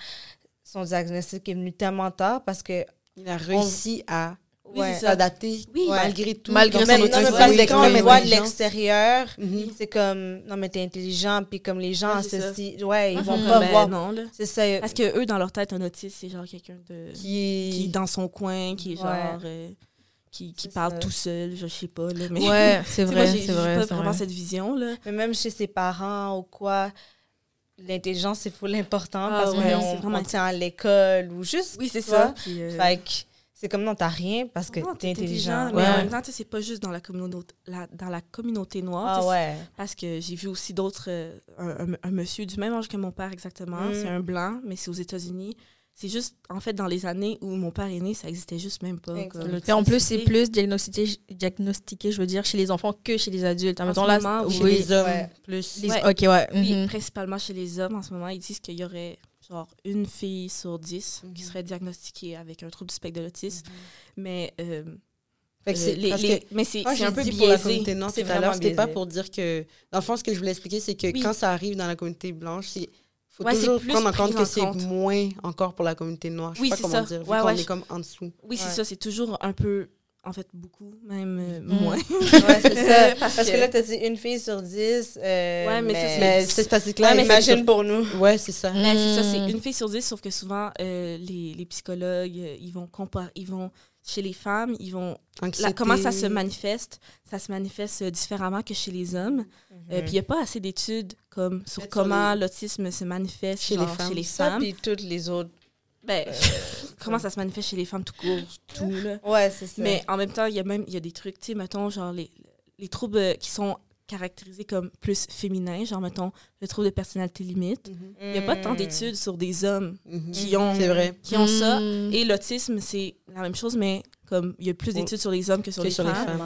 son diagnostic est venu tellement tard parce que
Il a réussi à
Ouais.
s'adapter
Oui.
malgré tout.
Malgré son autisme,
parce
une
que quand on le voit de l'extérieur,
Mhm.
c'est comme non mais t'es intelligent puis comme les gens
Ouais, c'est ça.
associent ouais ils
Mhm.
vont pas
Ben
voir
non, là.
c'est ça
Parce que eux, dans leur tête, un autiste, c'est genre quelqu'un de.
Qui
qui est
est...
dans son coin, qui est genre. Euh, qui, qui parle
ça.
tout seul, je sais pas, là. Mais
Ouais, c'est vrai,
j'ai-
c'est vrai.
pas
c'est
vraiment
vrai.
cette vision, là.
mais même chez ses parents ou quoi l'intelligence c'est full important
Ah
parce
ouais,
qu'on
c'est vraiment-
tient à l'école ou juste
Oui, c'est ça. Puis, euh,
fait que c'est comme non t'as rien parce que
non,
t'es intelligent,
Mais en même temps, tu sais, c'est pas juste dans la communauté, la- dans la communauté noire.
ah ouais
Parce que j'ai vu aussi d'autres. euh, un, un- un monsieur du même âge que mon père, exactement.
Mm.
C'est un blanc, mais c'est aux États-Unis. C'est juste, en fait, dans les années où mon père est né, ça existait juste même pas. Comme-
Et en plus, c'est plus diagnostiqué, diagnostiqué, je veux dire, chez les enfants que chez les adultes.
En
Mettons
ce
là,
moment,
Chez
oui.
les hommes,
Ouais.
plus.
Les-
Ouais.
Ok, ouais.
Oui,
mhm.
principalement chez les hommes, en ce moment, ils disent qu'il y aurait genre une fille sur dix qui
Mhm.
serait diagnostiquée avec un trouble du spectre de l'autisme. Mais, euh,
Fait que
euh,
c'est-
les-
parce
les-
que
mais c'est un peu biaisé.
C'est
pas pour dire que... Dans le fond, ce que je voulais expliquer, c'est que
Oui.
quand ça arrive dans la communauté blanche, c'est faut
Ouais,
toujours
plus
prendre en compte que c'est moins encore pour la communauté noire. Je
Oui,
sais
c'est
pas comment
ça.
dire, vu
Ouais, ouais,
est comme en dessous.
Oui, c'est
Ouais.
ça, c'est toujours un peu, en fait, beaucoup, même euh,
Mm.
moins.
ouais c'est ça
Parce
parce, que,
que-
là t'as dit une fille sur dix euh,
Ouais, mais
Mais c'est parce que
Ouais,
là,
mais imagine pour nous
Ouais, c'est ça.
Ouais, c'est ça, c'est
Mm.
une fille sur dix, sauf que souvent, euh, les, les psychologues, euh, ils vont comparer, ils vont, chez les femmes, ils vont, la-
Anxiété.
comment ça se manifeste? Ça se manifeste différemment que chez les hommes. Euh,
Mhm.
puis il n'y a pas assez d'études comme sur comment
les-
l'autisme se manifeste
Chez les
genre,
femmes.
Chez les
ça
femmes.
puis toutes les autres
Ben, comment ça se manifeste chez les femmes tout court, tout, là.
ouais c'est ça
Mais en même temps, il y a même il y a des trucs, tu sais, mettons, genre les, les troubles euh, qui sont caractérisés comme plus féminins, genre, mettons, le trouble de personnalité limite.
Mhm.
Il n'y a pas tant d'études sur des hommes
Mhm.
qui ont,
vrai.
qui ont ça.
Mm.
Et l'autisme, c'est la même chose, mais comme il y a plus d'études sur les hommes que sur
Que
les
sur les
femmes.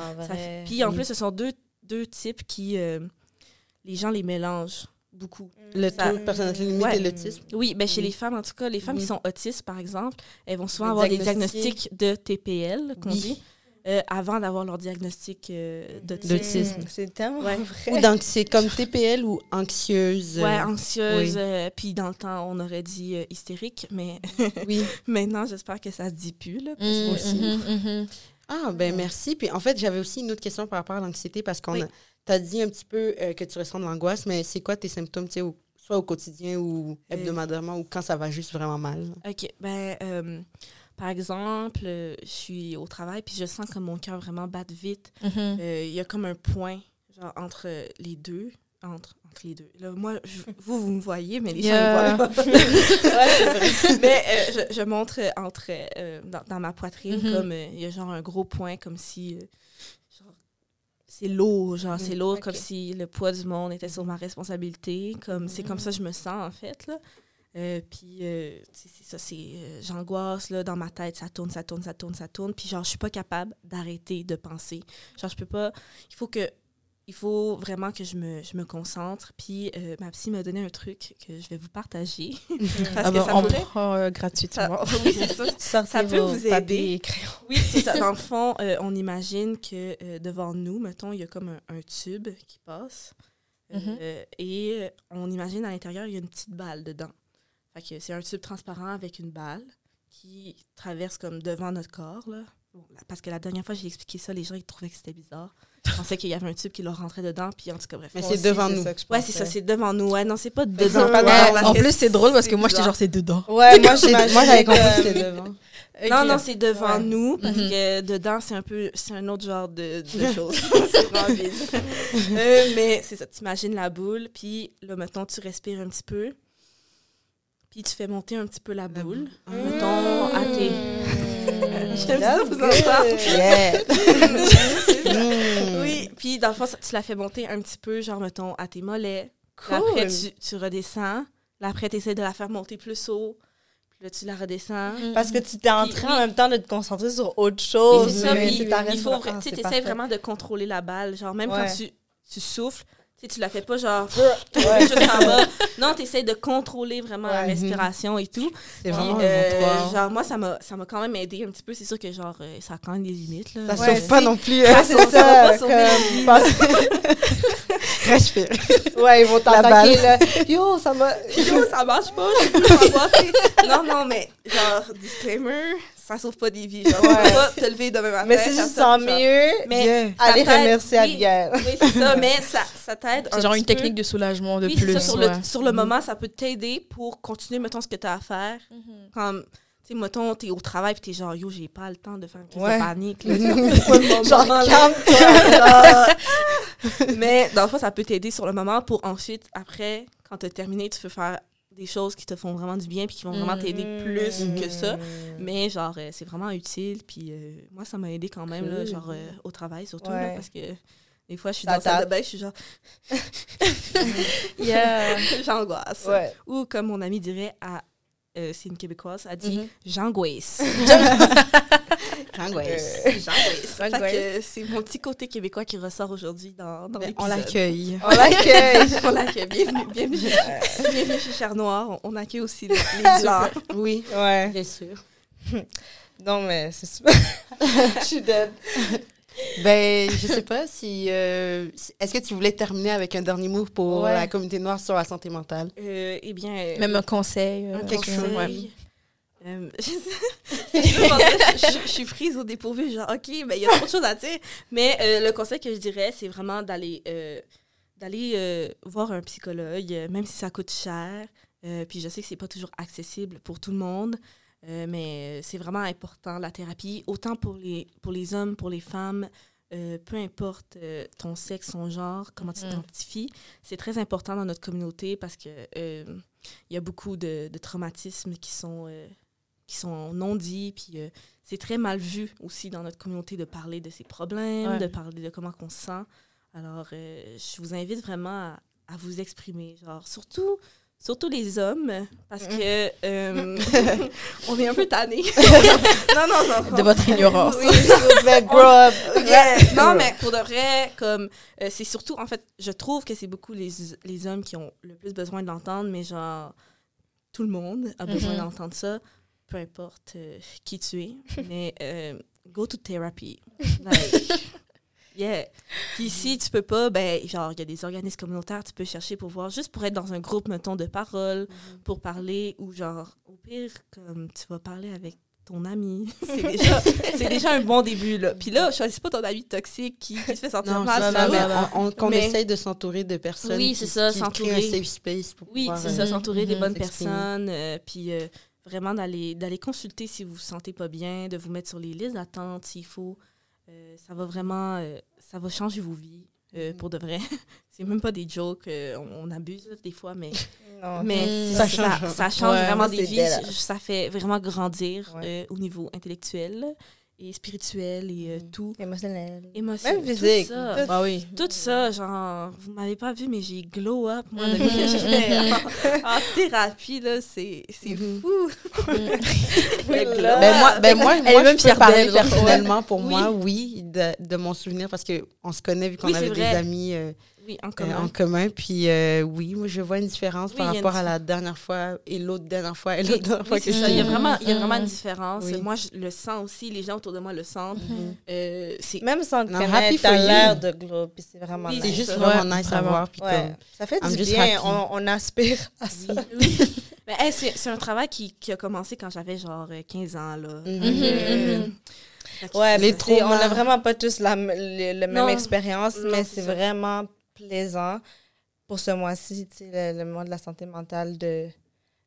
Puis en plus, ce sont deux, deux types qui. euh, les gens les mélangent beaucoup.
Le
Ça-
trouble de personnalité limite
Ouais.
et l'autisme.
Oui, ben chez
Oui.
les femmes, en tout cas, les femmes
Oui.
qui sont autistes, par exemple, elles vont souvent avoir des
diagnostics.
de TPL, qu'on
Oui.
dit. euh, avant d'avoir leur diagnostic euh, d'autisme.
Mm, C'est tellement
Ouais.
vrai.
Ou donc, c'est comme TPL ou anxieuse.
Ouais, anxieuse.
oui.
euh, puis dans le temps, on aurait dit euh, hystérique, mais
oui.
maintenant, j'espère que ça se dit plus. Là, parce
aussi. Ah, ben merci. Puis en fait, j'avais aussi une autre question par rapport à l'anxiété parce qu'on
Oui.
A. T'as dit un petit peu euh, que tu ressens de l'angoisse, mais c'est quoi tes symptômes, tu soit au quotidien ou
Euh,
hebdomadairement ou quand ça va juste vraiment mal?
OK. Ben, euh, par exemple, je suis au travail, puis je sens que mon cœur vraiment batte vite.
Mhm.
Euh, Il y a comme un point, genre, entre les deux. Entre, entre les deux. Là, moi, je- vous, vous me voyez, mais les gens ne voient pas.
Ouais,
mais euh, je, je montre entre, euh, dans, dans ma poitrine,
Mhm.
comme euh, il y a genre un gros point, comme si. C'est lourd, genre, c'est
Mhm.
lourd, comme si le poids du monde était sur ma responsabilité. Comme, C'est comme
Mhm.
ça que je me sens, en fait. Là. Euh, puis, euh, c'est ça, c'est. euh, J'angoisse, là, dans ma tête, ça tourne, ça tourne, ça tourne, ça tourne. Puis, genre, je suis pas capable d'arrêter de penser. Genre, je peux pas. Il faut que. Il faut vraiment que je me, je me concentre. Puis, euh, ma psy m'a donné un truc que je vais vous partager. Parce
Ah
que
ben,
ça
on
pourrait-
prend euh,
ça-
gratuitement.
oui, c'est ça. Ça peut vous aider. Oui, c'est ça. Dans le fond, euh, on imagine que devant nous, mettons, il y a comme un, un tube qui passe.
Mhm.
et on imagine à l'intérieur, il y a une petite balle dedans. Fait que c'est un tube transparent avec une balle qui traverse comme devant notre corps. Là, parce que la dernière fois, j'ai expliqué ça, les gens ils trouvaient que c'était bizarre. Ils pensaient qu'il y avait un tube qui leur rentrait dedans. Puis en tout cas, bref.
Mais c'est devant nous.
ça que je
Ouais, c'est ça,
pensais.
c'est devant nous. Ouais, non, c'est pas dedans.
en plus, c'est drôle parce que moi, j'étais genre, c'est dedans.
Ouais, moi,
j'avais compris
que-
c'était devant.
Non, non, c'est devant
Ouais.
nous, parce
Mhm.
que dedans, c'est un peu, c'est un autre genre de, de choses. c'est vraiment. Euh, mais c'est ça, tu imagines la boule, puis là, mettons, tu respires un petit peu, puis tu fais monter un petit peu la boule. Mettons, à tes... J'aime ça vous entendre. Oui, puis dans le fond, ça- tu la fais monter un petit peu, genre, mettons, à tes mollets.
Cool.
Après, tu, tu redescends. Là, après, tu essaies de la faire monter plus haut. Puis là, tu la redescends.
Parce que tu t'es en train en même temps de te concentrer sur autre chose.
c'est ça, puis il faut tu
parfait.
vraiment de contrôler la balle. Genre, même
Ouais.
quand tu, tu souffles, sais, tu la fais pas genre
Ouais.
juste en bas. Non, tu essaies de contrôler vraiment la respiration et tout.
C'est
Puis,
vraiment
euh, genre, moi, ça m'a ça m'a quand même aidé un petit peu. C'est sûr que, genre, euh, ça a quand même des limites. Là.
Ça
Ouais,
sauve pas non plus.
Ouais,
hein.
c'est
ça va
ça.
pas
Respire.
Ouais, ils vont t'attaquer, là. Yo, ça m'a...
Yo, ça marche pas, je peux pas. Non, non, mais genre, disclaimer, ça sauve pas des vies. Genre, tu
Ouais.
peux pas te lever demain matin.
Mais si je sens mieux,
Mais
allez remercier
oui.
Abigail.
Oui, c'est ça, mais ça, ça t'aide. un
C'est genre une
peu.
technique de soulagement de
Oui,
plus.
ça, sur,
ouais.
le, sur le moment, ça peut t'aider pour continuer, mettons, ce que tu as à faire.
Mhm.
Comme, tu sais, mettons, t'es au travail puis t'es genre, yo, j'ai pas le temps de faire une crise
Ouais.
de panique. là.
Genre, calme-toi.
Mais dans le fond, ça peut t'aider sur le moment pour ensuite, après, quand tu as terminé, tu peux faire des choses qui te font vraiment du bien puis qui vont vraiment t'aider plus
Mm.
que ça. Mais genre, euh, c'est vraiment utile. Puis euh, moi, ça m'a aidé quand même, là, genre euh, au travail surtout.
Ouais.
là, parce que des fois, je suis
Ça
dans la salle de bain, je suis genre,
Yeah.
j'angoisse.
Ouais.
Ou comme mon ami dirait, à, euh, c'est une québécoise, elle dit
Mhm.
j'angoisse.
Angoisse.
J'angoisse. Fait
J'angoisse.
que c'est mon petit côté québécois qui ressort aujourd'hui dans, dans
Ben,
l'épisode.
on l'accueille.
On l'accueille.
On l'accueille. Bienvenue, bienvenue, bienvenue chez Cher Noir. On, accueille aussi les, les blancs.
Oui,
Ouais.
bien sûr.
Non, mais c'est super. Je suis dead.
Ben, je sais pas si. euh, si- Est-ce que tu voulais terminer avec un dernier mot pour
Ouais.
la communauté noire sur la santé mentale?
Euh, eh bien, euh,
Même un conseil.
un
euh,
conseil.
ouais.
Euh, je, je- je- je suis prise au dépourvu, genre, OK, ben, il y a trop de choses à dire. Mais euh, le conseil que je dirais, c'est vraiment d'aller euh, d'aller voir un psychologue, même si ça coûte cher. Puis je sais que c'est pas toujours accessible pour tout le monde, mais c'est vraiment important, la thérapie, autant pour les, pour les hommes, pour les femmes. peu importe ton sexe, ton genre, comment tu
Mm.
t'identifies, c'est très important dans notre communauté parce que il y a beaucoup de, de traumatismes qui sont, qui sont non dits. Puis euh, c'est très mal vu aussi dans notre communauté de parler de ses problèmes,
Ouais.
de parler de comment on se sent. Alors, euh, je vous invite vraiment à, à vous exprimer. Genre, surtout, surtout les hommes, parce que euh, on est un peu tannés. non, non, non.
De votre ignorance.
Oui. Yeah. Non, mais pour de vrai, comme c'est surtout, en fait, je trouve que c'est beaucoup les, les hommes qui ont le plus besoin de l'entendre, mais genre, tout le monde a besoin
Mhm.
d'entendre ça, peu importe euh, qui tu es. mais euh, go to therapy. Like, yeah. Puis si tu peux pas, ben, genre, il y a des organismes communautaires, tu peux chercher pour voir, juste pour être dans un groupe, mettons, de parole, pour parler, ou genre, au pire, comme tu vas parler avec ton ami. C'est déjà, un bon début, là. Puis là, choisis pas ton ami toxique qui, qui te fait sentir
Non,
mal. la
mais on, on-
Mais-
essaye de s'entourer de personnes
Oui,
qui,
c'est ça,
qui créent un
s'entourer.
safe space pour
Oui, c'est
euh,
ça, s'entourer des
Mhm.
bonnes personnes, euh, puis euh, vraiment d'aller d'aller consulter si vous vous sentez pas bien, de vous mettre sur les listes d'attente s'il faut. Euh, ça va vraiment, euh, ça va changer vos vies, euh,
Mhm.
pour de vrai. c'est même pas des jokes, euh, on, on abuse des fois, mais,
Non,
mais
Mhm.
ça,
change.
ça change
Ouais,
vraiment des vies. Ça fait vraiment grandir
Ouais.
euh, au niveau intellectuel et spirituel et euh,
Mhm.
tout.
émotionnel.
Émotionnel.
Même physique.
Tout ça.
Bah oui.
Tout ça, genre, vous m'avez pas vu, mais j'ai glow up, moi,
Mhm.
depuis que j'étais en, en thérapie, là, c'est c'est
Mhm.
fou.
Oui,
Le
là.
glow
Ben moi,
up.
ben moi,
Elle
moi je peux parler
genre.
personnellement pour
Oui.
moi, oui, de, de mon souvenir parce qu'on se connaît vu qu'on
Oui,
avait des amis euh,
Oui, en
euh,
commun.
en commun. Puis euh, oui, moi je vois une différence
Oui,
par
une
rapport à la dernière fois et l'autre dernière fois et l'autre dernière fois
Oui,
que
ça. Il y a vraiment, il y a vraiment une
Mhm.
différence.
Oui.
Moi, je le sens aussi. Les gens autour de moi le sentent.
Mhm.
Euh, c'est
Même sans connaître, t'as l'air de glow, puis c'est vraiment
Oui,
C'est
nice.
juste
ça.
vraiment
Ouais,
nice à voir. Puis
Ouais,
comme,
ça fait du bien. On, on aspire à ça.
Oui. Mais hey, c'est c'est un travail qui, qui a commencé quand j'avais genre euh, 15 ans. Là.
Mhm.
Mhm,
Euh,
mhm.
fait que
Ouais,
Les
on n'a vraiment pas tous la, m- le, le même expérience, mais
c'est
c'est
ça.
vraiment plaisant pour ce mois-ci, le, le mois de la santé mentale, de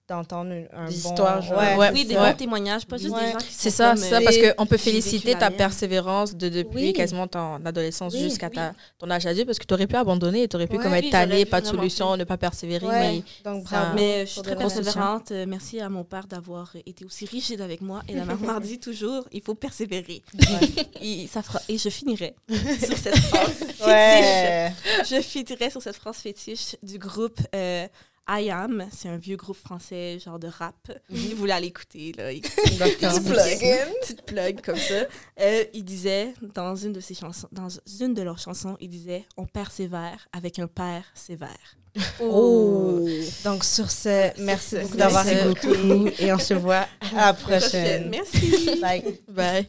d'entendre une- un
Des
bon...
histoires, genre.
Ouais,
Ouais.
Oui, des
Ouais.
bons témoignages, pas juste
Ouais.
des gens qui
C'est
sont
ça, c'est ça,
euh,
parce qu'on peut féliciter ta persévérance de depuis
Oui.
quasiment ton adolescence
Oui,
jusqu'à
oui.
ton âge adulte, parce que tu aurais pu abandonner, tu aurais pu
Ouais,
comme être
pu
pas de solution, ne pas persévérer,
Ouais,
mais
donc
ça-
bravo.
Mais je suis très persévérante. Euh, Merci à mon père d'avoir euh, été aussi rigide avec moi. Et la maman dit toujours, il faut persévérer. Et, ça fera, et je finirai sur cette phrase fétiche.
Ouais.
Je finirai sur cette phrase fétiche du groupe euh, I Am. C'est un vieux groupe français, genre de rap. Si vous voulez aller écouter, là, il-
D'accord.
Petit plug-in.
petite plug comme ça. Euh, il disait, dans une de ses chansons, dans une de leurs chansons, il disait On persévère avec un père sévère.
Oh. Donc, sur ce, merci beaucoup d'avoir écouté.
Et on se voit
À la prochaine.
Merci.
Bye.
Bye.